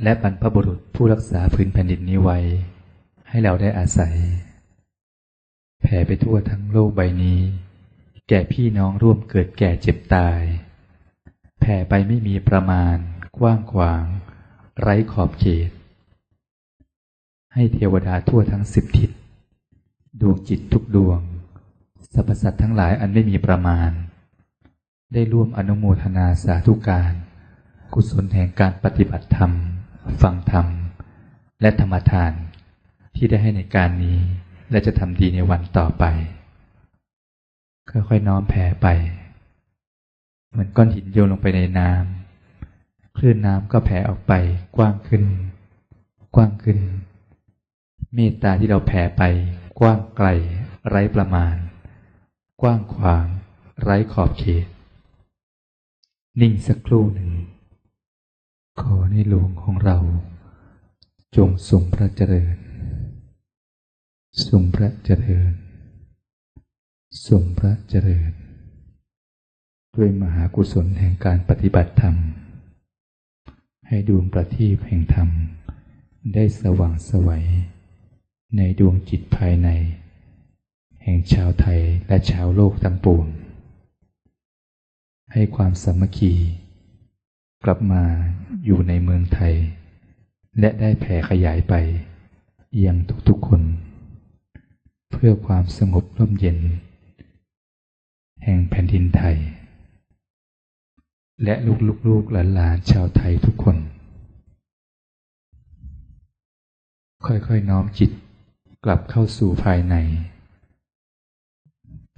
และบรรพบุรุษผู้รักษาพื้นแผ่นดินนี้ไว้ ให้เราได้อาศัย แผ่ไปทั่วทั้งโลกใบนี้ แก่พี่น้องร่วมเกิดแก่เจ็บตาย แผ่ไปไม่มีประมาณ กว้างขวาง ไร้ขอบเขต ให้เทวดาทั่วทั้งสิบทิศดวงจิตทุกดวง สรรพสัตว์ทั้งหลายอันไม่มีประมาณ ได้ร่วมอนุโมทนาสาธุการ กุศลแห่งการปฏิบัติธรรม ฟังธรรม และธรรมทาน ที่ได้ให้ในการนี้ และจะทำดีในวันต่อไป ค่อยๆน้อมแผ่ไป เหมือนก้อนหินโยนลงไปในน้ำคลื่นน้ำก็แผ่ออกไปกว้างขึ้น กว้างขึ้น เมตตาที่เราแผ่ไปกว้างไกลไร้ประมาณ กว้างขวาง ไร้ขอบเขต นิ่งสักครู่หนึ่ง ขอในหลวงของเรา จงทรงพระเจริญทรงพระเจริญทรงพระเจริญ ด้วยมหากุศลแห่งการปฏิบัติธรรม ให้ดวงประทีปแห่งธรรม ได้สว่างสวัยในดวงจิตภายใน ห่งชาวไทยและชาวโลกทั้งปวง ให้ความสามัคคี กลับมาอยู่ในเมืองไทย และได้แผ่ขยายไป ยังทุกๆคน เพื่อความสงบร่มเย็น แห่งแผ่นดินไทย และลูกๆหลานๆชาวไทยทุกคน ค่อยๆน้อมจิตกลับเข้าสู่ภายใน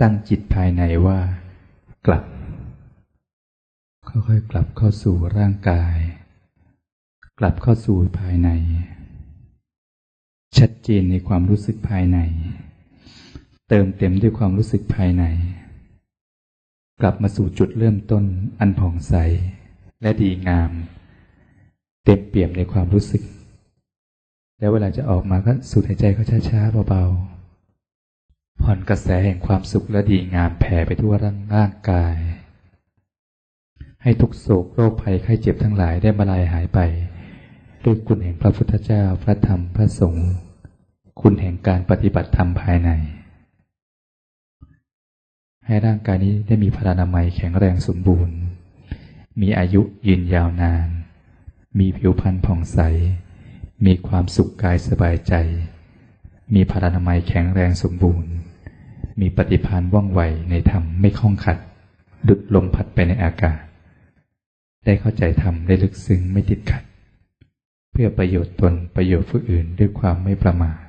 ตั้งจิตภายในว่า กลับ ค่อยๆกลับเข้าสู่ร่างกาย กลับเข้าสู่ภายใน ชัดเจนในความรู้สึกภายใน เติมเต็มด้วยความรู้สึกภายใน กลับมาสู่จุดเริ่มต้นอันผ่องใส และดีงาม เต็มเปี่ยมในความรู้สึก แล้วเวลาจะออกมาก็สูดหายใจเขาช้าๆเบาๆ ผ่อนกระแสแห่งความสุขและดีงามแผ่ไปทั่วร่างางกาย ให้ทุกโศกโรคภัยไข้เจ็บทั้งหลายได้มาลายหายไป ด้วยคุณแห่งพระพุทธเจ้าพระธรรมพระสงฆ์คุณแห่งการปฏิบัติธรรมภายใน ให้ร่างกายนี้ได้มีพลานามัยแข็งแรงสมบูรณ์ มีอายุยืนยาวนาน มีผิวพรรณผ่องใส มีความสุขกายสบายใจ มีพลานามัยแข็งแรงสมบูรณ์ มีปฏิภาณว่องไวในธรรมไม่คล่องขัด ดุดลมพัดไปในอากาศ ได้เข้าใจธรรมได้ลึกซึ้งไม่ติดขัด เพื่อประโยชน์ตนประโยชน์ผู้อื่นด้วยความไม่ประมาท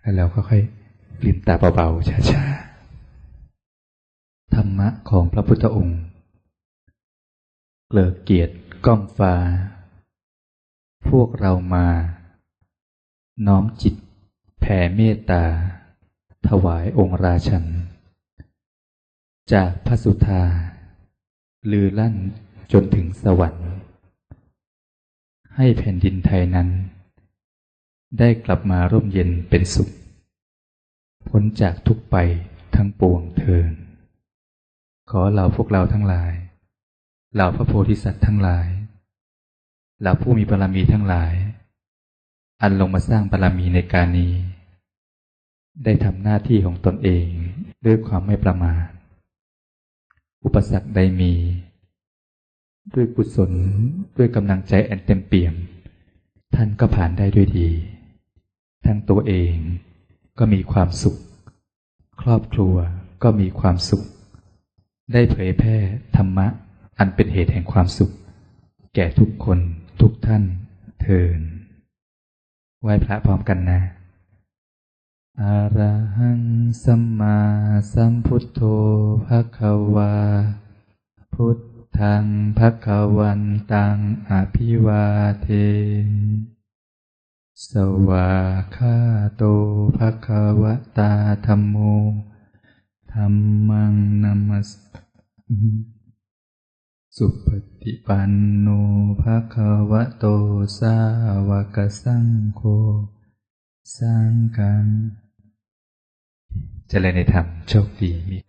แล้วเราก็ค่อยลืมตาเบาๆช้าๆธรรมะของพระพุทธองค์เกลิกเกียรติก้องฟ้า พวกเรามา น้อมจิตแผ่เมตตา ถวายองค์ราชัน จากพระสุธา ลือลั่นจนถึงสวรรค์ ให้แผ่นดินไทยนั้น ได้กลับมาร่มเย็นเป็นสุข พ้นจากทุกไปทั้งปวงเทินขอเราพวกเราทั้งหลาย เหล่าพระโพธิสัตว์ทั้งหลาย เหล่าผู้มีบารมีทั้งหลาย อันลงมาสร้างบารมีในการนี้ ได้ทำหน้าที่ของตนเองด้วยความไม่ประมาท อุปสรรคใดมี ด้วยกุศลด้วยกำลังใจอันเต็มเปี่ยม ท่านก็ผ่านได้ด้วยดี ทั้งตัวเองก็มีความสุข ครอบครัวก็มีความสุข ได้เผยแพร่ธรรมะอันเป็นเหตุแห่งความสุข แก่ทุกคนทุกท่านเทินไหว้พระพร้อมกันนะ อะระหังสัมมาสัมพุทโธภะคะวา พุทธังภะคะวันตังอภิวาเทสวาคาโตภะคะวะตาธรรมโมธัมมังนัมสสุปฏิปันโนภะคะวะโตสาวกสังโฆสังฆัง เจริญในธรรมโชคดีมี